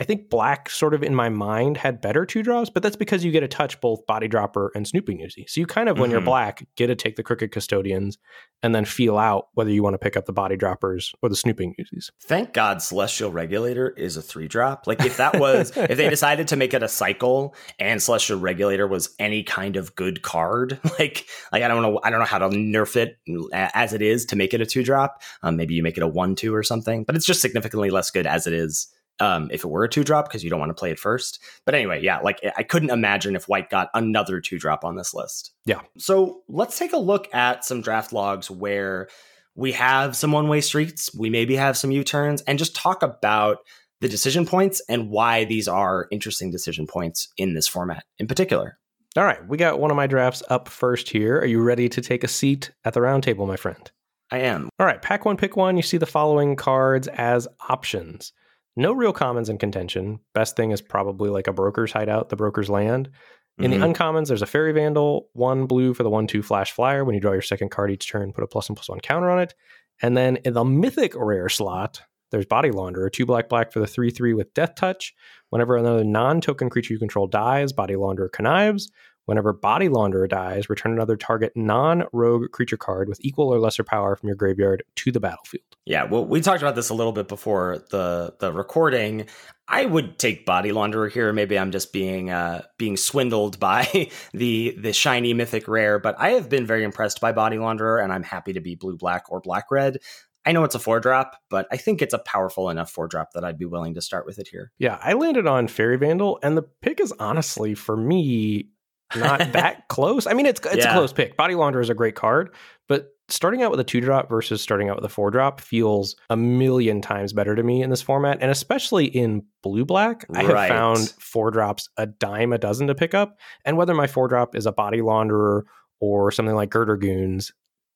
I think black sort of in my mind had better two drops, but that's because you get to touch both Body Dropper and Snooping Newsie. So you kind of, when Mhm. you're black, get to take the Crooked Custodians and then feel out whether you want to pick up the Body Droppers or the Snooping Newsies. Thank God Celestial Regulator is a three drop. Like if that was <laughs> if they decided to make it a cycle and Celestial Regulator was any kind of good card, <laughs> like like I don't know I don't know how to nerf it as it is to make it a two drop. Um, maybe you make it a one two or something, but it's just significantly less good as it is. Um, if it were a two drop because you don't want to play it first. But anyway, yeah, like I couldn't imagine if White got another two drop on this list. Yeah. So let's take a look at some draft logs where we have some one way streets, we maybe have some U turns, and just talk about the decision points and why these are interesting decision points in this format in particular. All right, we got one of my drafts up first here. Are you ready to take a seat at the round table, my friend? I am. All right, pack one, pick one. You see the following cards as options. No real commons in contention. Best thing is probably like a broker's hideout, the broker's land. In Mhm. the uncommons, there's a faerie vandal, one blue for the one two flash flyer. When you draw your second card each turn, put a plus one plus one counter on it. And then in the mythic rare slot, there's body launderer, two black black for the three three with death touch. Whenever another non-token creature you control dies, body launderer connives. Whenever body launderer dies, return another target non-rogue creature card with equal or lesser power from your graveyard to the battlefield. Yeah, well, we talked about this a little bit before the the recording. I would take Body Launderer here. Maybe I'm just being uh, being swindled <laughs> by the the shiny mythic rare, but I have been very impressed by Body Launderer, and I'm happy to be blue black or black red. I know it's a four drop, but I think it's a powerful enough four drop that I'd be willing to start with it here. Yeah, I landed on Faerie Vandal, and the pick is honestly for me not <laughs> that close. I mean, it's it's Yeah. a close pick. Body Launderer is a great card, but starting out with a two drop versus starting out with a four drop feels a million times better to me in this format, and especially in blue black. I have found four drops a dime a dozen to pick up, and whether my four drop is a Body Launderer or something like Girder Goons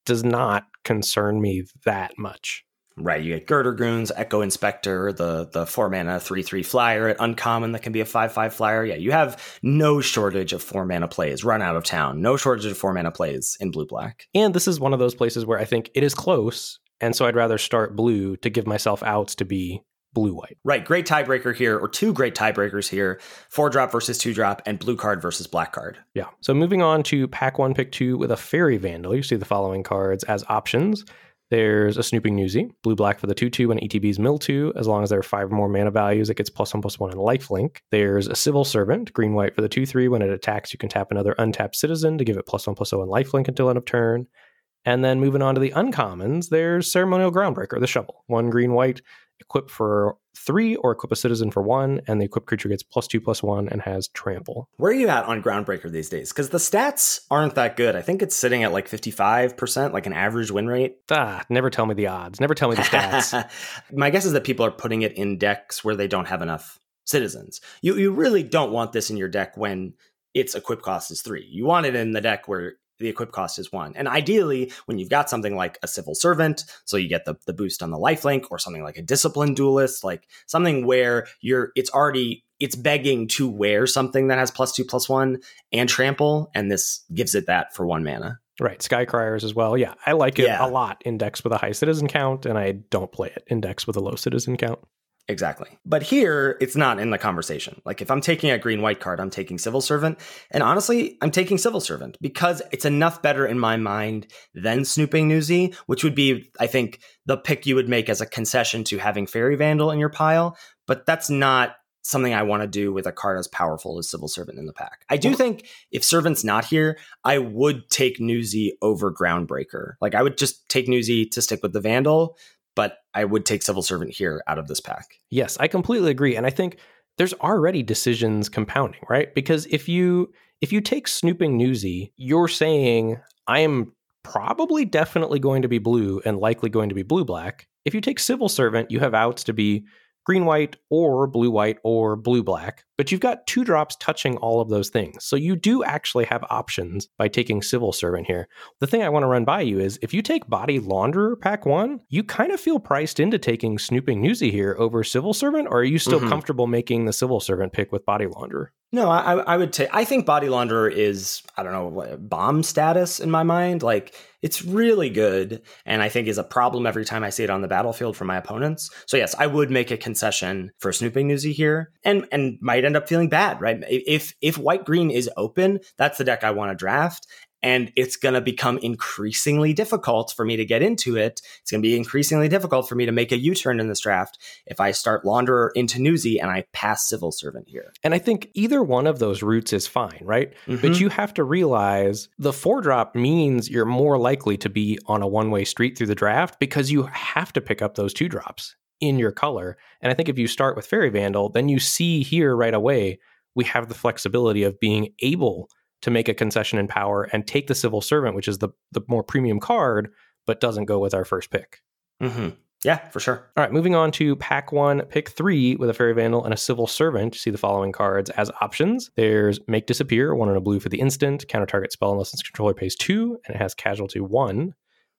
does not concern me that much. Right, you get Girder Goons, Echo Inspector, the the four mana three three flyer at uncommon that can be a five five flyer. Yeah, you have no shortage of four mana plays. Run out of town. No shortage of four mana plays in blue black. And this is one of those places where I think it is close, and so I'd rather start blue to give myself outs to be blue white. Right, great tiebreaker here, or two great tiebreakers here. Four drop versus two drop, and blue card versus black card. Yeah. So moving on to pack one, pick two with a faerie vandal. You see the following cards as options. There's a Snooping Newsie, blue black for the 2 2 and ETB's Mill 2. As long as there are five or more mana values, it gets plus 1 plus 1 and lifelink. There's a Civil Servant, green white for the 2 3. When it attacks, you can tap another untapped citizen to give it plus 1 plus 0 and lifelink until end of turn. And then moving on to the uncommons, there's Ceremonial Groundbreaker, the shovel. One green white, equipped for three or equip a citizen for one, and the equipped creature gets plus two plus one and has trample. Where are you at on Groundbreaker these days? Because the stats aren't that good. I think it's sitting at like 55%, like an average win rate. Ah, never tell me the odds. Never tell me the stats. <laughs> My guess is that people are putting it in decks where they don't have enough citizens. You you really don't want this in your deck when its equip cost is three. You want it in the deck where the equip cost is one. And ideally, when you've got something like a civil servant, so you get the, the boost on the lifelink, or something like a disciplined duelist, like something where you're it's already it's begging to wear something that has plus two plus one and trample, and this gives it that for one mana. Right, Skycriers as well. Yeah, I like it Yeah. a lot in decks with a high citizen count, and I don't play it in decks with a low citizen count. Exactly. But here, it's not in the conversation. Like if I'm taking a green white card, I'm taking Civil Servant. And honestly, I'm taking Civil Servant because it's enough better in my mind than Snooping Newsie, which would be, I think, the pick you would make as a concession to having Faerie Vandal in your pile. But that's not something I want to do with a card as powerful as Civil Servant in the pack. I do think if Servant's not here, I would take Newsie over Groundbreaker. Like I would just take Newsie to stick with the Vandal, but I would take Civil Servant here out of this pack. Yes, I completely agree, and I think there's already decisions compounding, right? Because if you if you take snooping newsie, you're saying I am probably definitely going to be blue and likely going to be blue black. If you take civil servant, you have outs to be green white or blue white or blue black, but you've got two drops touching all of those things. So you do actually have options by taking civil servant here. The thing I want to run by you is if you take body launderer pack one, you kind of feel priced into taking snooping newsie here over civil servant, or are you still Mhm. comfortable making the civil servant pick with body launderer? No, I, I would say I think Body Launderer is I don't know bomb status in my mind. Like it's really good, and I think is a problem every time I see it on the battlefield for my opponents. So yes, I would make a concession for snooping Newsie here, and and might end up feeling bad, right? If if white green is open, that's the deck I want to draft, and it's going to become increasingly difficult for me to get into it. It's going to be increasingly difficult for me to make a U turn in this draft if I start Launderer into Newsie and I pass Civil Servant here. And I think either one of those routes is fine, right? Mm-hmm. But you have to realize the four drop means you're more likely to be on a one way street through the draft because you have to pick up those two drops in your color. And I think if you start with Faerie Vandal, then you see here right away we have the flexibility of being able to make a concession in power and take the civil servant, which is the the more premium card, but doesn't go with our first pick. Mm-hmm. Yeah, for sure. All right, moving on to pack one, pick three with a Faerie Vandal and a Civil Servant. You see the following cards as options. There's Make Disappear, one in a blue for the instant, counter target spell unless its controller pays two, and it has casualty one.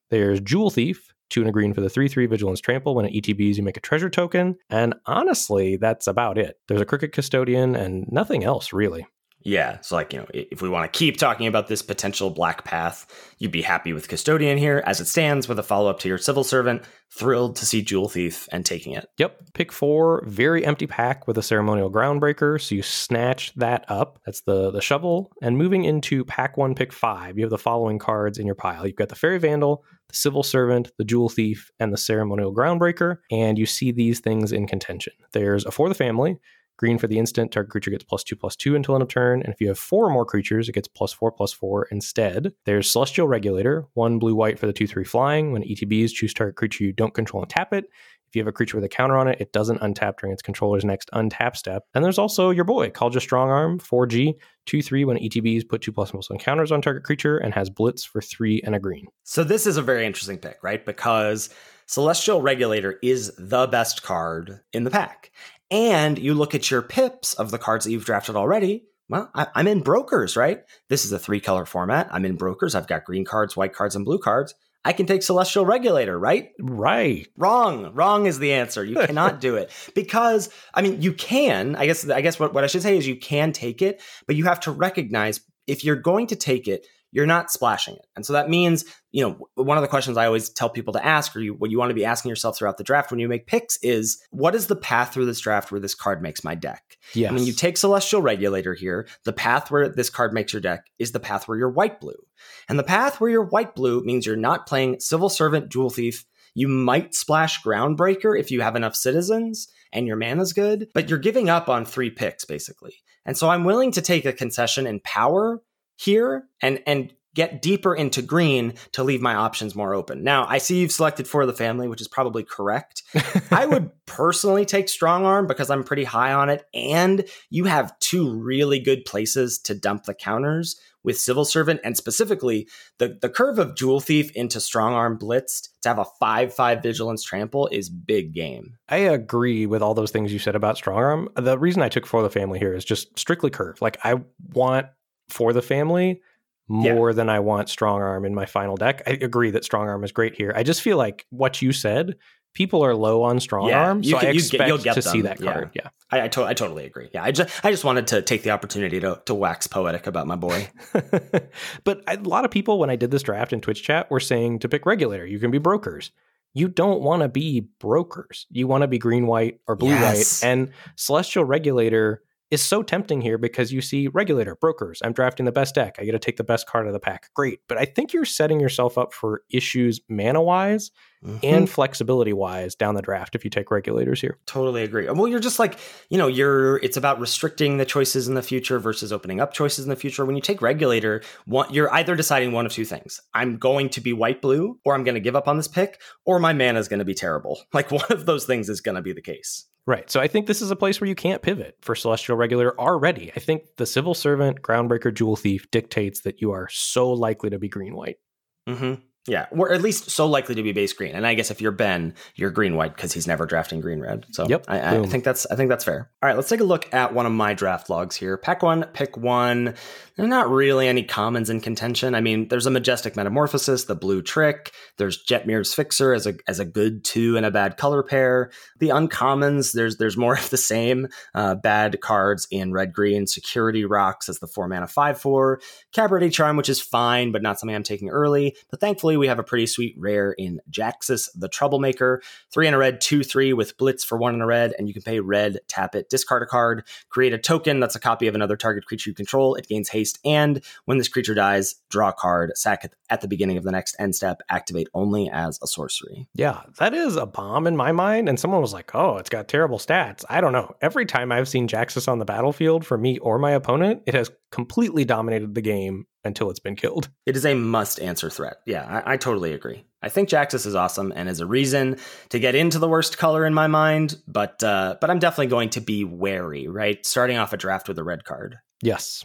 There's Jewel Thief, two and a green for the 3 3 Vigilance Trample. When it ETBs, you make a treasure token. And honestly, that's about it. There's a Crooked Custodian and nothing else, really. Yeah, so like you know, if we want to keep talking about this potential black path, you'd be happy with custodian here as it stands with a follow up to your civil servant. Thrilled to see jewel thief and taking it. Yep, pick four, very empty pack with a ceremonial groundbreaker. So you snatch that up. That's the the shovel. And moving into pack one, pick five, you have the following cards in your pile. You've got the Faerie Vandal, the Civil Servant, the Jewel Thief, and the Ceremonial Groundbreaker. And you see these things in contention. There's a For the Family, Green for the instant, target creature gets plus two plus two until end of turn. And if you have four or more creatures, it gets plus four plus four instead. There's Celestial Regulator, one blue white for the two three flying. When ETBs, choose target creature you don't control and tap it. If you have a creature with a counter on it, it doesn't untap during its controller's next untap step. And there's also your boy, Caldaia Strongarm, 4G, 2 3 when ETBs put two plus plus on counters on target creature and has Blitz for three and a green. So this is a very interesting pick, right? Because Celestial Regulator is the best card in the pack and you look at your pips of the cards that you've drafted already, well, I, am in brokers, right? This is a three color format. I'm in brokers. I've got green cards, white cards, and blue cards. I can take Celestial Regulator, right? Right. Wrong. Wrong is the answer. You <laughs> cannot do it because I mean you can. I guess I guess what, what I should say is you can take it, but you have to recognize if you're going to take it, you're not splashing it. And so that means, you know, one of the questions I always tell people to ask, or you, what you want to be asking yourself throughout the draft when you make picks is, what is the path through this draft where this card makes my deck? Yes. I mean, you take Celestial Regulator here. The path where this card makes your deck is the path where you're white blue. And the path where you're white blue means you're not playing Civil Servant, Jewel Thief. You might splash Groundbreaker if you have enough citizens and your mana's good, but you're giving up on three picks basically. And so I'm willing to take a concession in power here and and get deeper into green to leave my options more open. Now, I see you've selected for the family, which is probably correct. <laughs> I would personally take strong arm because I'm pretty high on it and you have two really good places to dump the counters with civil servant and specifically the the curve of jewel thief into strong arm blitzed to have a 5-5 vigilance trample is big game. I agree with all those things you said about strong arm. The reason I took for the family here is just strictly curve. Like I want for the family more yeah. than I want strong arm in my final deck. I agree that strong arm is great here. I just feel like what you said, people are low on strong yeah, arm, so can, I expect get, get to them. see that card. Yeah, yeah. I, I, to- I, totally agree. Yeah, I just I just wanted to take the opportunity to to wax poetic about my boy. <laughs> but a lot of people, when I did this draft in Twitch chat, were saying to pick regulator. You can be brokers. You don't want to be brokers. You want to be green white or blue yes. white. And celestial regulator is so tempting here because you see regulator, brokers, I'm drafting the best deck. I get to take the best card of the pack. Great. But I think you're setting yourself up for issues mana wise mm-hmm. and flexibility wise down the draft if you take regulators here. Totally agree. Well, you're just like, you know, you're it's about restricting the choices in the future versus opening up choices in the future. When you take regulator, one, you're either deciding one of two things. I'm going to be white blue or I'm going to give up on this pick or my mana is going to be terrible. Like <laughs> one of those things is going to be the case. Right. So I think this is a place where you can't pivot for Celestial Regulator already. I think the Civil Servant, Groundbreaker, Jewel Thief dictates that you are so likely to be green white. Mm-hmm. Yeah, or at least so likely to be base green. And I guess if you're Ben, you're green white because he's never drafting green red. So Yep, I, I think that's I think that's fair. All right, let's take a look at one of my draft logs here. Pack one, pick one. There are not really any commons in contention. I mean, there's a majestic metamorphosis, the blue trick. There's Jetmir's Fixer as a as a good two and a bad color pair. The uncommons, there's there's more of the same. Uh, bad cards in red green. Security Rhox as the four mana five four. Cabaret Charm, which is fine, but not something I'm taking early. But thankfully, we have a pretty sweet rare in Jaxis, the Troublemaker. Three in a red, two, three with Blitz for one in a red, and you can pay red, tap it, discard a card, create a token that's a copy of another target creature you control. It gains haste, and when this creature dies, draw a card, sack it at the beginning of the next end step, activate only as a sorcery. Yeah, that is a bomb in my mind. And someone was like, oh, it's got terrible stats. I don't know. Every time I've seen Jaxis on the battlefield for me or my opponent, it has completely dominated the game until it's been killed. It is a must answer threat. Yeah, I, I totally agree. I think Jaxis is awesome and is a reason to get into the worst color in my mind, but uh, but I'm definitely going to be wary, right? Starting off a draft with a red card. Yes.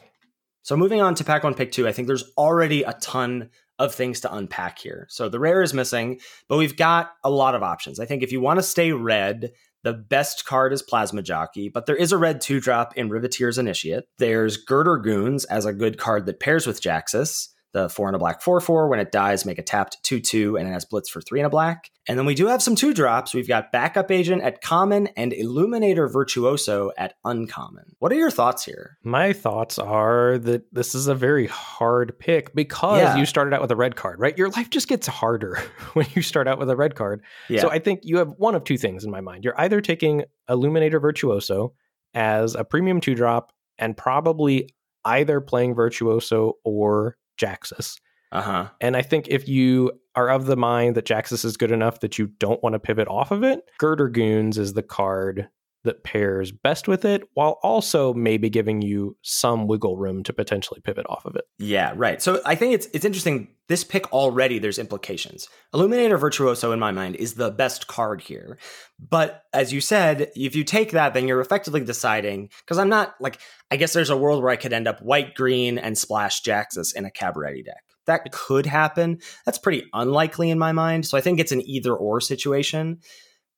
So moving on to pack one, pick two, I think there's already a ton of things to unpack here. So the rare is missing, but we've got a lot of options. I think if you want to stay red, the best card is Plasma Jockey, but there is a red two drop in Riveteer's Initiate. There's Girder Goons as a good card that pairs with Jaxis. The four and a black four four. When it dies, make a tapped two two, and it has blitz for three and a black. And then we do have some two drops. We've got Backup Agent at common and Illuminator Virtuoso at uncommon. What are your thoughts here? My thoughts are that this is a very hard pick because Yeah. you started out with a red card, right? Your life just gets harder <laughs> when you start out with a red card. Yeah. So I think you have one of two things in my mind. You're either taking Illuminator Virtuoso as a premium two drop and probably either playing Virtuoso or Jaxis. uh huh. And I think if you are of the mind that Jaxis is good enough that you don't want to pivot off of it, Girder Goons is the card that pairs best with it, while also maybe giving you some wiggle room to potentially pivot off of it. Yeah, right. So I think it's it's interesting. This pick already there's implications. Illuminator Virtuoso in my mind is the best card here. But as you said, if you take that, then you're effectively deciding because I'm not like I guess there's a world where I could end up white green and splash Jaxis in a Cabaret deck. That could happen. That's pretty unlikely in my mind. So I think it's an either or situation.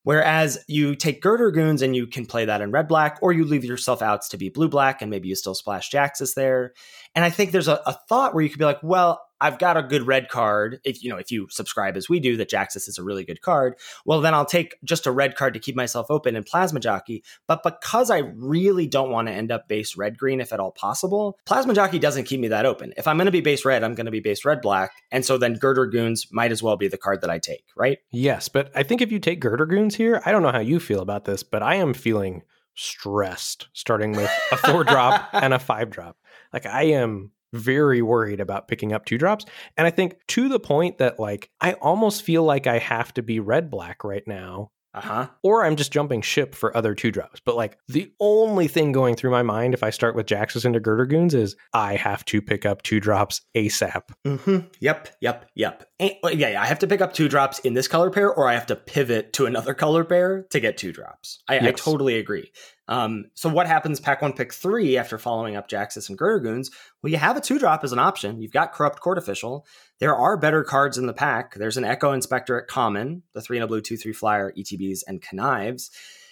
Whereas you take Girder Goons and you can play that in red black, or you leave yourself outs to be blue black and maybe you still splash Jaxis there. And I think there's a, a thought where you could be like, well, I've got a good red card. If you know, if you subscribe as we do, that Jaxis is a really good card. Well, then I'll take just a red card to keep myself open in Plasma Jockey. But because I really don't want to end up base red green, if at all possible, Plasma Jockey doesn't keep me that open. If I'm going to be base red, I'm going to be base red black, and so then Girder Goons might as well be the card that I take, right? Yes, but I think if you take Girder Goons here, I don't know how you feel about this, but I am feeling stressed starting with a four drop <laughs> and a five drop. Like I am very worried about picking up two drops. And I think to the point that like I almost feel like I have to be red black right now. Uh huh. Or I'm just jumping ship for other two drops. But like the only thing going through my mind if I start with Jaxis into Girder Goons is I have to pick up two drops ASAP. Mm-hmm. Yep, yep, yep. And, yeah, yeah, I have to pick up two drops in this color pair, or I have to pivot to another <laughs> color pair to get two drops. I, I totally agree. Um, so what happens pack one, pick three after following up Jaxis and Girdergoons? Well, you have a two drop as an option. You've got Corrupt Court Official. There are better cards in the pack. There's an Echo Inspector at common, the three and a blue, two, three flyer, ETBs, and Connives.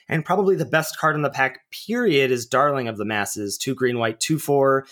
And probably the best card in the pack, period, is Darling of the Masses. Two green, white, two, four.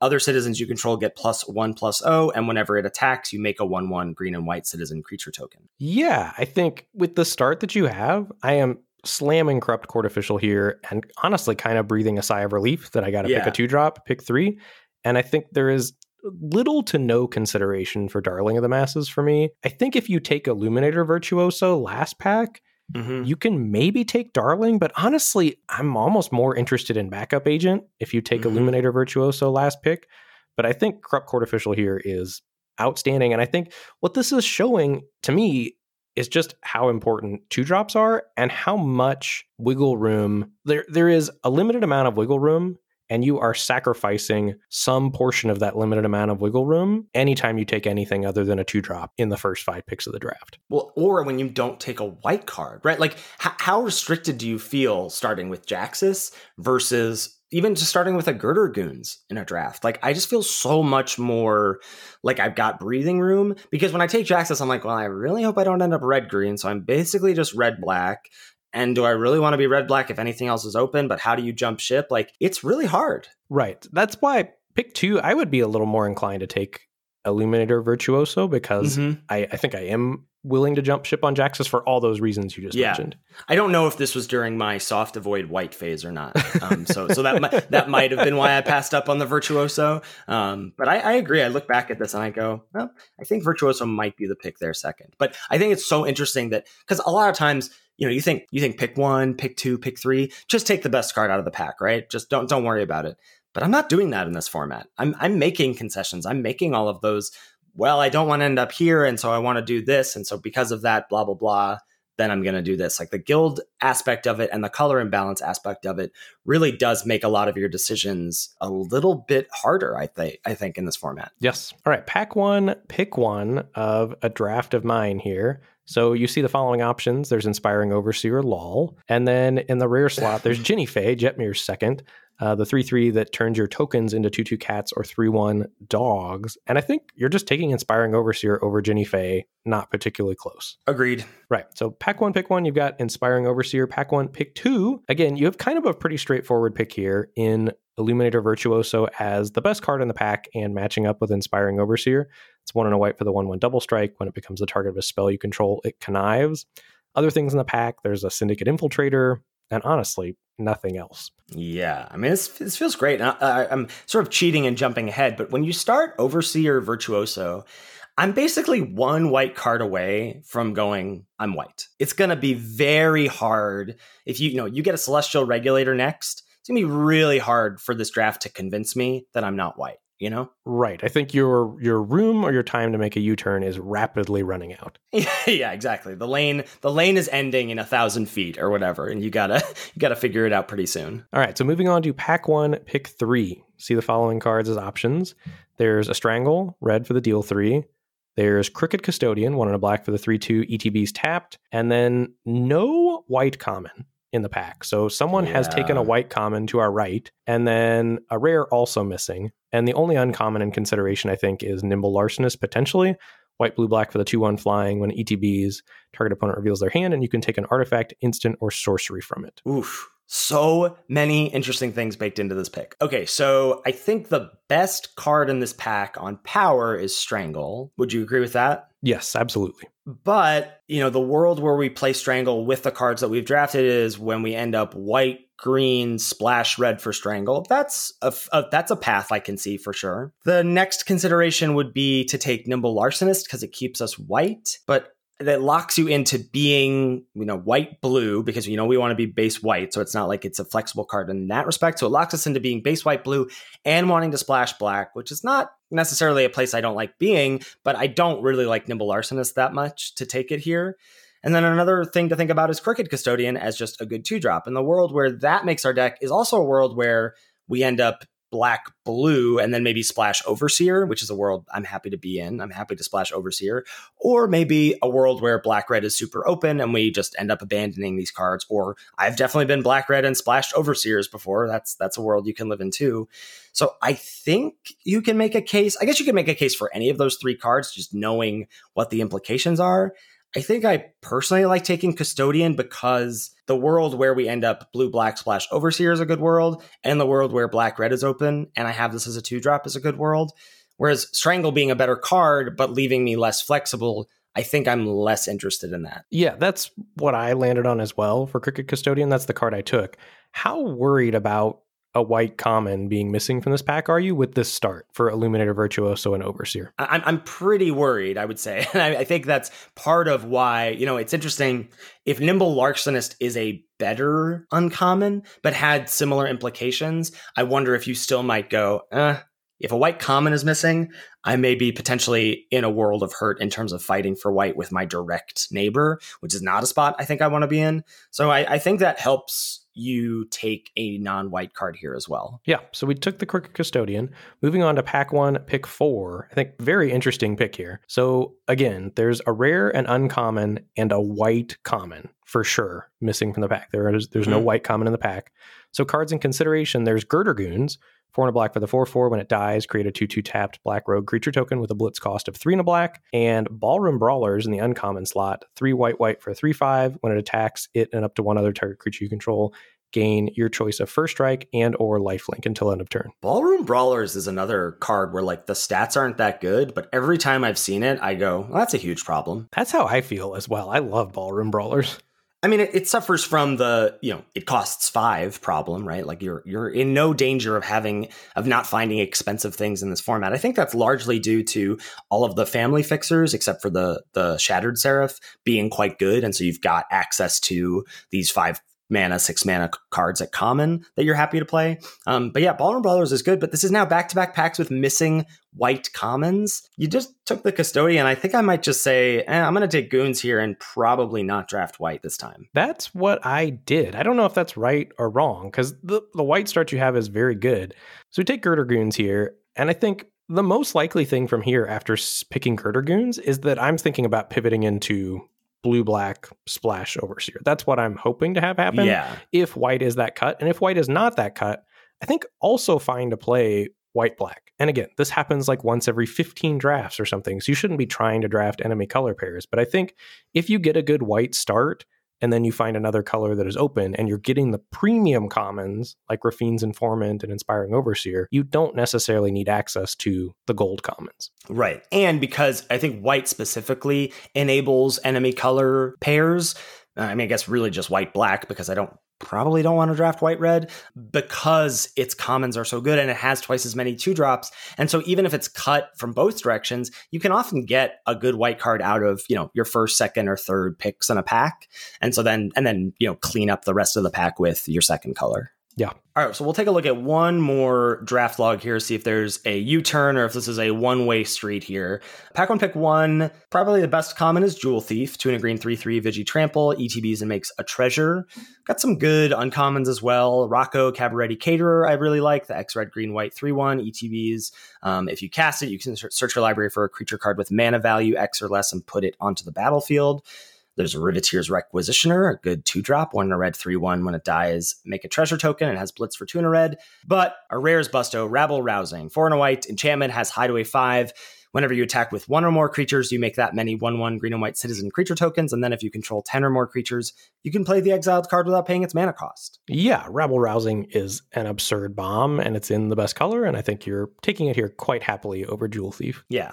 Other citizens you control get plus one, plus O. And whenever it attacks, you make a one, one green and white citizen creature token. Yeah, I think with the start that you have, I am slamming Corrupt Court Official here and honestly kind of breathing a sigh of relief that I got to pick a two drop, pick three. And I think there is little to no consideration for Darling of the Masses for me. I think if you take Illuminator Virtuoso last pack, Mm-hmm. you can maybe take Darling, but honestly, I'm almost more interested in Backup Agent if you take Mhm. Illuminator Virtuoso last pick. But I think Corrupt Court Official here is outstanding. And I think what this is showing to me is just how important two drops are and how much wiggle room there there is a limited amount of wiggle room and you are sacrificing some portion of that limited amount of wiggle room anytime you take anything other than a two drop in the first five picks of the draft. Well, or when you don't take a white card, right? Like, h- how restricted do you feel starting with Jaxis versus even just starting with a Girder Goons in a draft. Like I just feel so much more like I've got breathing room because when I take Jaxis, I'm like, well, I really hope I don't end up red green. So I'm basically just red black. And do I really want to be red black if anything else is open? But how do you jump ship? Like it's really hard. Right. That's why pick two, I would be a little more inclined to take Illuminator Virtuoso because mm-hmm. I, I think I am willing to jump ship on Jaxis for all those reasons you just yeah. mentioned. I don't know if this was during my soft avoid white phase or not. Um, so so that might, that might have been why I passed up on the Virtuoso. Um, but I, I, agree. I look back at this and I go, well, I think Virtuoso might be the pick there second. But I think it's so interesting that because a lot of times you know you think you think pick one, pick two, pick three, just take the best card out of the pack, right? Just don't don't worry about it. But I'm not doing that in this format. I'm I'm making concessions. I'm making all of those well, I don't want to end up here. And so I want to do this. And so because of that, blah, blah, blah, then I'm going to do this. Like the guild aspect of it and the color imbalance aspect of it really does make a lot of your decisions a little bit harder, I think, I think in this format. Yes. All right. Pack one, pick one of a draft of mine here. So you see the following options. There's Inspiring Overseer Lol. And then in the rear slot, there's <laughs> Jinnie Fay, Jetmir's second uh, the 3 3 that turns your tokens into 2 2 cats or 3 1 dogs. And I think you're just taking Inspiring Overseer over Jinnie Fay, not particularly close. Agreed. Right. So pack one, pick one, you've got Inspiring Overseer. Pack one, pick two. Again, you have kind of a pretty straightforward pick here in Illuminator Virtuoso as the best card in the pack and matching up with Inspiring Overseer. It's one and a white for the 1 1 double strike. When it becomes the target of a spell you control, it connives. Other things in the pack, there's a Syndicate Infiltrator, and honestly, nothing else. Yeah, I mean, this, feels great. I, am sort of cheating and jumping ahead, but when you start Overseer Virtuoso, I'm basically one white card away from going, I'm white. It's going to be very hard if you, you know, you get a Celestial Regulator next. It's going to be really hard for this draft to convince me that I'm not white you know? Right i think your your room or your time to make a u-turn is rapidly running out. <laughs> Yeah exactly. The lane the lane is ending in a thousand feet or whatever and you gotta <laughs> you gotta figure it out pretty soon. All right so moving on to pack one pick three. See the following cards as options. There's a strangle red for the deal three. There's Crooked Custodian, one in a black for the 3 2 ETBs tapped, and then no white common in the pack. So someone yeah. has taken a white common to our right, and then a rare also missing. And the only uncommon in consideration, I think, is Nimble Larcenist potentially. White, blue, black for the 2 1 flying when ETBs, target opponent reveals their hand, and you can take an artifact, instant, or sorcery from it. Oof. So many interesting things baked into this pick. Okay, so I think the best card in this pack on power is Strangle. Would you agree with that? Yes, absolutely. But, you know, the world where we play Strangle with the cards that we've drafted is when we end up white, green, splash red for Strangle. That's a, a that's a path I can see for sure. The next consideration would be to take Nimble Larcenist because it keeps us white, but that locks you into being, you know, white blue because you know we want to be base white, so it's not like it's a flexible card in that respect. So it locks us into being base white blue and wanting to splash black, which is not necessarily a place I don't like being, but I don't really like Nimble Larcenist that much to take it here. And then another thing to think about is Crooked Custodian as just a good two drop. In the world where that makes our deck is also a world where we end up black blue and then maybe splash overseer which is a world i'm happy to be in. I'm happy to splash overseer. Or maybe a world where black red is super open and we just end up abandoning these cards. Or i've definitely been black red and splashed overseers before. That's that's a world you can live in too. So i think you can make a case i guess you can make a case for any of those three cards just knowing what the implications are I think I personally like taking Custodian because the world where we end up blue black splash overseer is a good world, and the world where black red is open, and I have this as a two drop is a good world. Whereas Strangle being a better card, but leaving me less flexible, I think I'm less interested in that. Yeah, that's what I landed on as well for Crooked Custodian. That's the card I took. How worried about a white common being missing from this pack are you with this start for Illuminator Virtuoso and Overseer? I'm, I'm pretty worried, I would say. <laughs> And I, I think that's part of why, you know, it's interesting. If Nimble Larcenist is a better uncommon, but had similar implications, I wonder if you still might go, eh, if a white common is missing, I may be potentially in a world of hurt in terms of fighting for white with my direct neighbor, which is not a spot I think I want to be in. So I, I think that helps you take a non-white card here as well. Yeah, so we took the Crooked Custodian. Moving on to pack one, pick four. I think very interesting pick here. So again, there's a rare and uncommon and a white common for sure missing from the pack. There is there's no Mhm. white common in the pack. So cards in consideration, there's Girder Goons, four and a black for the four four. When it dies, create a two two tapped black rogue creature token with a blitz cost of three and a black. And Ballroom Brawlers in the uncommon slot, three white white for a three five. When it attacks, it and up to one other target creature you control gain your choice of first strike and or lifelink until end of turn. Ballroom Brawlers is another card where like the stats aren't that good, but every time I've seen it, I go, well, that's a huge problem. That's how I feel as well. I love Ballroom Brawlers. I mean, it, it suffers from the you know it costs five problem, right? Like you're you're in no danger of having of not finding expensive things in this format. I think that's largely due to all of the family fixers, except for the the Shattered Seraph, being quite good, and so you've got access to these five mana, six mana cards at common that you're happy to play. Um, but yeah, Ballroom Brawlers is good, but this is now back to back packs with missing white commons. You just took the custodian. I think I might just say, eh, I'm going to take goons here and probably not draft white this time. That's what I did. I don't know if that's right or wrong because the, the white start you have is very good. So we take Girder Goons here. And I think the most likely thing from here after picking Girder Goons is that I'm thinking about pivoting into blue black splash overseer. That's what I'm hoping to have happen Yeah. if white is that cut. And if white is not that cut, I think also fine to play white black. And again, this happens like once every 15 drafts or something. So you shouldn't be trying to draft enemy color pairs. But I think if you get a good white start and then you find another color that is open and you're getting the premium commons like Rafine's Informant and Inspiring Overseer, you don't necessarily need access to the gold commons. Right. And because I think white specifically enables enemy color pairs. I mean, I guess really just white black because I don't probably don't want to draft white red because its commons are so good and it has twice as many two drops. And so even if it's cut from both directions, you can often get a good white card out of, you know, your first, second, or third picks in a pack. And so then and then, you know, clean up the rest of the pack with your second color. Yeah. All right, so we'll take a look at one more draft log here, see if there's a U turn or if this is a one way street here. Pack one, pick one. Probably the best common is Jewel Thief, two and a green, three, three, Vigi Trample, ETBs and makes a treasure. Got some good uncommons as well. Rocco, Cabaretti Caterer, I really like. The X red, green, white, 3 1, ETBs. Um, if you cast it, you can search your library for a creature card with mana value X or less and put it onto the battlefield. There's a Riveteers Requisitioner, a good two drop, one in a red, three one. When it dies, make a treasure token and has blitz for two in a red. But a rare's Busto, Rabble Rousing, four and a white. Enchantment has Hideaway five. Whenever you attack with one or more creatures, you make that many 1 1 green and white citizen creature tokens. And then if you control 10 or more creatures, you can play the exiled card without paying its mana cost. Yeah, Rabble Rousing is an absurd bomb and it's in the best color. And I think you're taking it here quite happily over Jewel Thief. Yeah.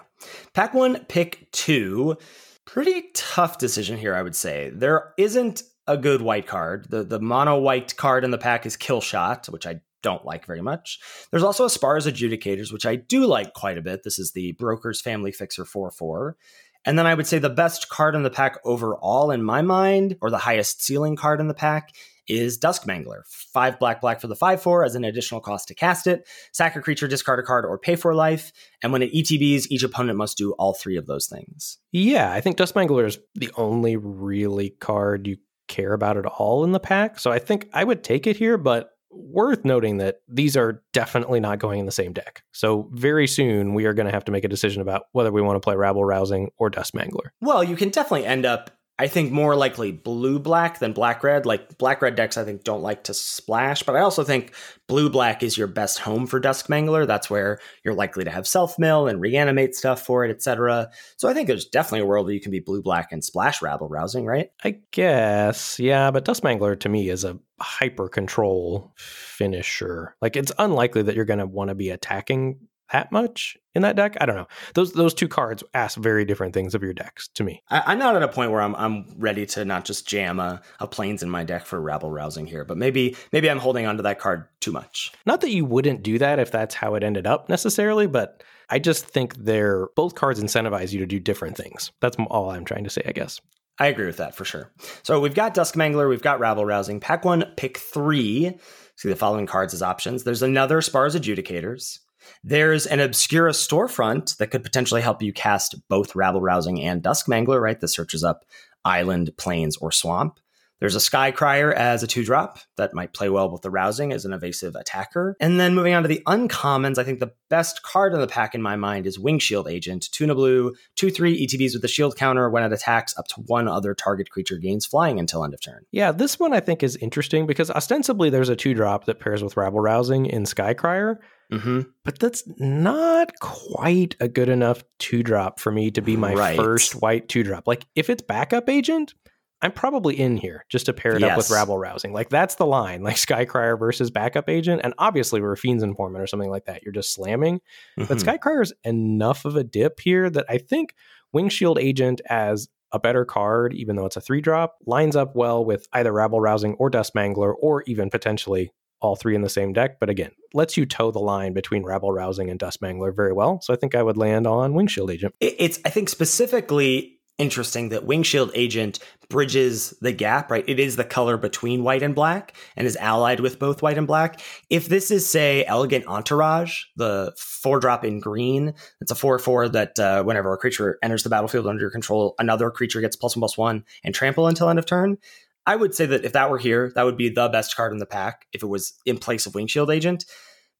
Pack one, pick two. Pretty tough decision here, I would say. There isn't a good white card. The the mono white card in the pack is kill shot, which I don't like very much. There's also a Spara's Adjudicators, which I do like quite a bit. This is the Broker's Family Fixer 4 4. And then I would say the best card in the pack overall, in my mind, or the highest ceiling card in the pack, is Duskmangler. Five black, black for the 5 4 as an additional cost to cast it. Sack a creature, discard a card, or pay for life. And when it ETBs, each opponent must do all three of those things. Yeah, I think Duskmangler is the only really card you care about at all in the pack. So I think I would take it here, but worth noting that these are definitely not going in the same deck. So very soon we are going to have to make a decision about whether we want to play Rabble Rousing or Duskmangler. Well, you can definitely end up, I think, more likely blue black than black red. Like black red decks, I think, don't like to splash, but I also think blue black is your best home for Duskmangler. That's where you're likely to have self mill and reanimate stuff for it, etc. So I think there's definitely a world where you can be blue black and splash rabble rousing, right? I guess, yeah, but Duskmangler to me is a hyper control finisher. Like it's unlikely that you're going to want to be attacking that much in that deck. I don't know. Those those two cards ask very different things of your decks to me. I, I'm not at a point where I'm I'm ready to not just jam a, a planes in my deck for rabble rousing here, but maybe maybe I'm holding onto that card too much. Not that you wouldn't do that if that's how it ended up necessarily, but I just think they're both cards incentivize you to do different things. That's all I'm trying to say, I guess. I agree with that for sure. So we've got Duskmangler, we've got Rabble Rousing. Pack one, pick three. See the following cards as options. There's another Spara's Adjudicators. There's an Obscura storefront that could potentially help you cast both Rabble Rousing and Duskmangler, right? This searches up island, plains, or swamp. There's a Skycrier as a two drop that might play well with the Rousing as an evasive attacker. And then moving on to the uncommons, I think the best card in the pack in my mind is Wingshield Agent. Tuna blue, 2 3 ETBs with the shield counter. When it attacks, up to one other target creature gains flying until end of turn. Yeah, this one I think is interesting because ostensibly there's a two drop that pairs with Rabble Rousing in Skycrier. Mm-hmm. But that's not quite a good enough two drop for me to be my Right. first white two drop. Like if it's backup agent, I'm probably in here just to pair it up with rabble rousing. Like that's the line, <laughs> like Skycrier versus backup agent. And obviously we're Fiend's Informant or something like that. You're just slamming. But Mhm. Skycrier's enough of a dip here that I think Wingshield Agent as a better card, even though it's a three drop, lines up well with either Rabble Rousing or Duskmangler, or even potentially all three in the same deck. But again, lets you toe the line between Rabble Rousing and Duskmangler very well. So I think I would land on Wingshield Agent. It's I think specifically interesting that Wingshield Agent bridges the gap, right? It is the color between white and black and is allied with both white and black. If this is, say, Elegant Entourage, the four drop in green, it's a four four that uh, whenever a creature enters the battlefield under your control, another creature gets plus one plus one and trample until end of turn. I would say that if that were here, that would be the best card in the pack if it was in place of Wingshield Agent.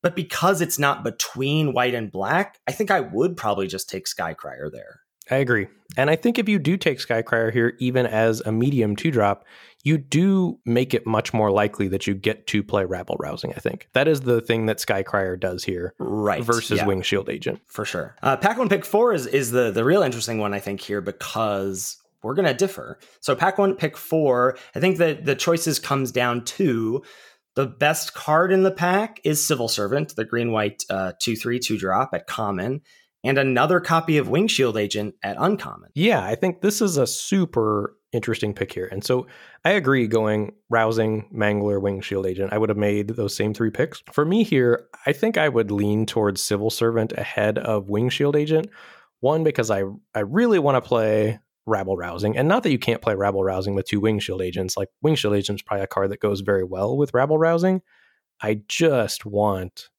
But because it's not between white and black, I think I would probably just take Skycrier there. I agree. And I think if you do take Skycrier here, even as a medium two drop, you do make it much more likely that you get to play Rabble Rousing, I think. That is the thing that Skycrier does here Right. versus yeah, Wingshield Agent. For sure. Uh, pack one, pick four is, is the, the real interesting one, I think, here because we're going to differ. So, pack one, pick four, I think that the choices comes down to the best card in the pack is Civil Servant, the green white uh, 2 3 2 drop at common, and another copy of Wingshield Agent at uncommon. Yeah, I think this is a super interesting pick here. And so I agree going Rousing, Mangler, Wingshield Agent. I would have made those same three picks. For me here, I think I would lean towards Civil Servant ahead of Wingshield Agent. One, because I I really want to play Rabble Rousing. And not that you can't play Rabble Rousing with two Wingshield Agents. Like Wingshield Agent's probably a card that goes very well with Rabble Rousing. I just want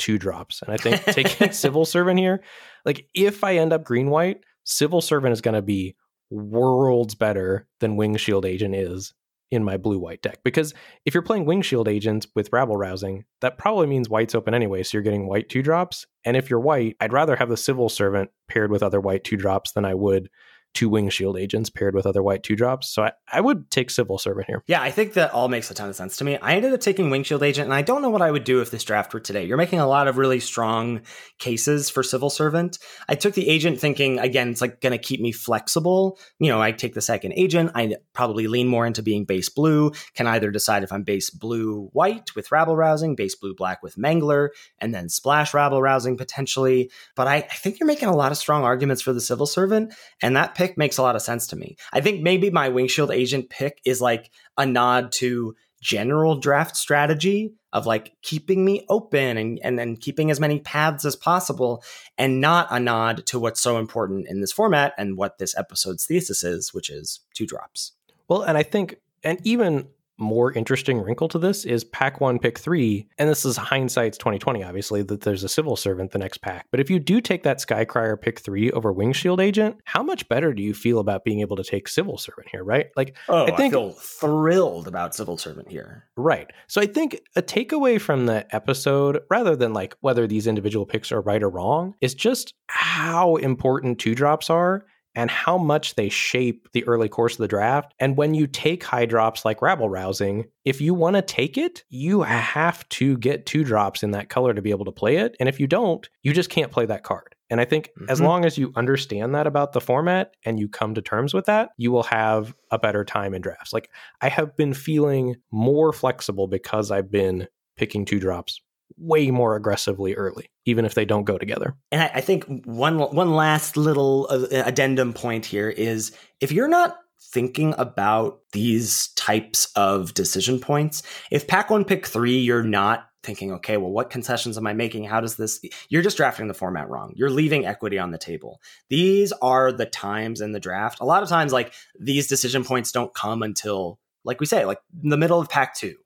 two drops. And I think <laughs> taking Civil Servant here, like if I end up green white, Civil Servant is going to be worlds better than Wing Shield Agent is in my blue white deck. Because if you're playing Wing Shield Agent with Rabble Rousing, that probably means white's open anyway. So you're getting white two drops. And if you're white, I'd rather have the Civil Servant paired with other white two drops than I would two Wing Shield Agents paired with other white two drops. So I, I would take Civil Servant here. Yeah, I think that all makes a ton of sense to me. I ended up taking wing shield Agent, and I don't know what I would do if this draft were today. You're making a lot of really strong cases for Civil Servant. I took the agent thinking, again, it's like going to keep me flexible. You know, I take the second agent. I probably lean more into being base blue, can either decide if I'm base blue white with Rabble Rousing, base blue black with Mangler, and then splash Rabble Rousing potentially. But I, I think you're making a lot of strong arguments for the Civil Servant, and that pick makes a lot of sense to me. I think maybe my Wingshield Agent pick is like a nod to general draft strategy of like keeping me open and and then keeping as many paths as possible and not a nod to what's so important in this format and what this episode's thesis is which is two drops Well, and I think and even more interesting wrinkle to this is pack one, pick three, and this is hindsight's 2020, obviously, that there's a civil servant the next pack. But if you do take that Skycrier pick three over Wingshield Agent, how much better do you feel about being able to take civil servant here, right? Like oh I think- I feel thrilled about civil servant here Right. So I think a takeaway from the episode, rather than like whether these individual picks are right or wrong, is just how important two drops are and how much they shape the early course of the draft. And when you take high drops like Rabble Rousing, if you want to take it, you have to get two drops in that color to be able to play it. And if you don't, you just can't play that card. And I think as Mhm. long as you understand that about the format and you come to terms with that, you will have a better time in drafts. Like I have been feeling more flexible because I've been picking two drops way more aggressively early, even if they don't go together. And I, I think one one last little uh, addendum point here is if you're not thinking about these types of decision points, if pack one, pick three, you're not thinking, okay, well, what concessions am I making? How does this? You're just drafting the format wrong. You're leaving equity on the table. These are the times in the draft. A lot of times, like these decision points don't come until, like we say, like in the middle of pack two.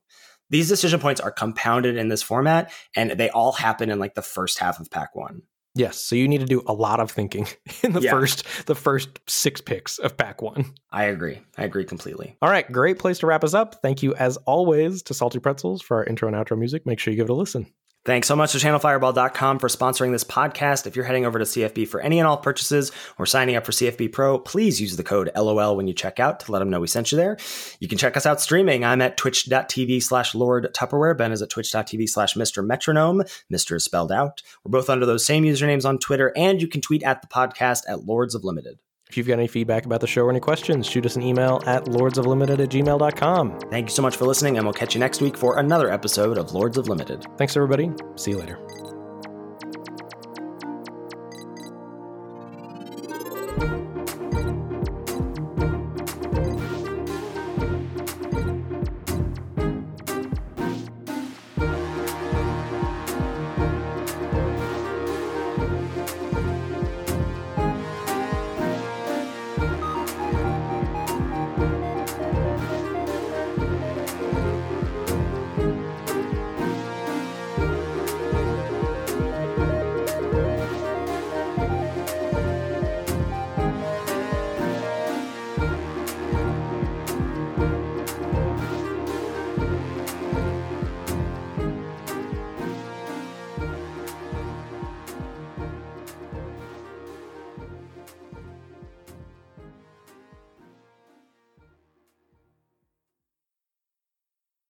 These decision points are compounded in this format, and they all happen in like the first half of pack one. Yes, so you need to do a lot of thinking <laughs> in the Yeah. first the first six picks of pack one. I agree. I agree completely. All right, great place to wrap us up. Thank you as always to Salty Pretzels for our intro and outro music. Make sure you give it a listen. Thanks so much to channelfireball.com for sponsoring this podcast. If you're heading over to CFB for any and all purchases or signing up for CFB Pro, please use the code LOL when you check out to let them know we sent you there. You can check us out streaming. I'm at twitch.tv slash Lord Tupperware. Ben is at twitch.tv slash Mr. Metronome. Mr. is spelled out. We're both under those same usernames on Twitter, and you can tweet at the podcast at Lords of Limited. If you've got any feedback about the show or any questions, shoot us an email at lordsoflimited at gmail.com. Thank you so much for listening, and we'll catch you next week for another episode of Lords of Limited. Thanks, everybody. See you later. Thank you.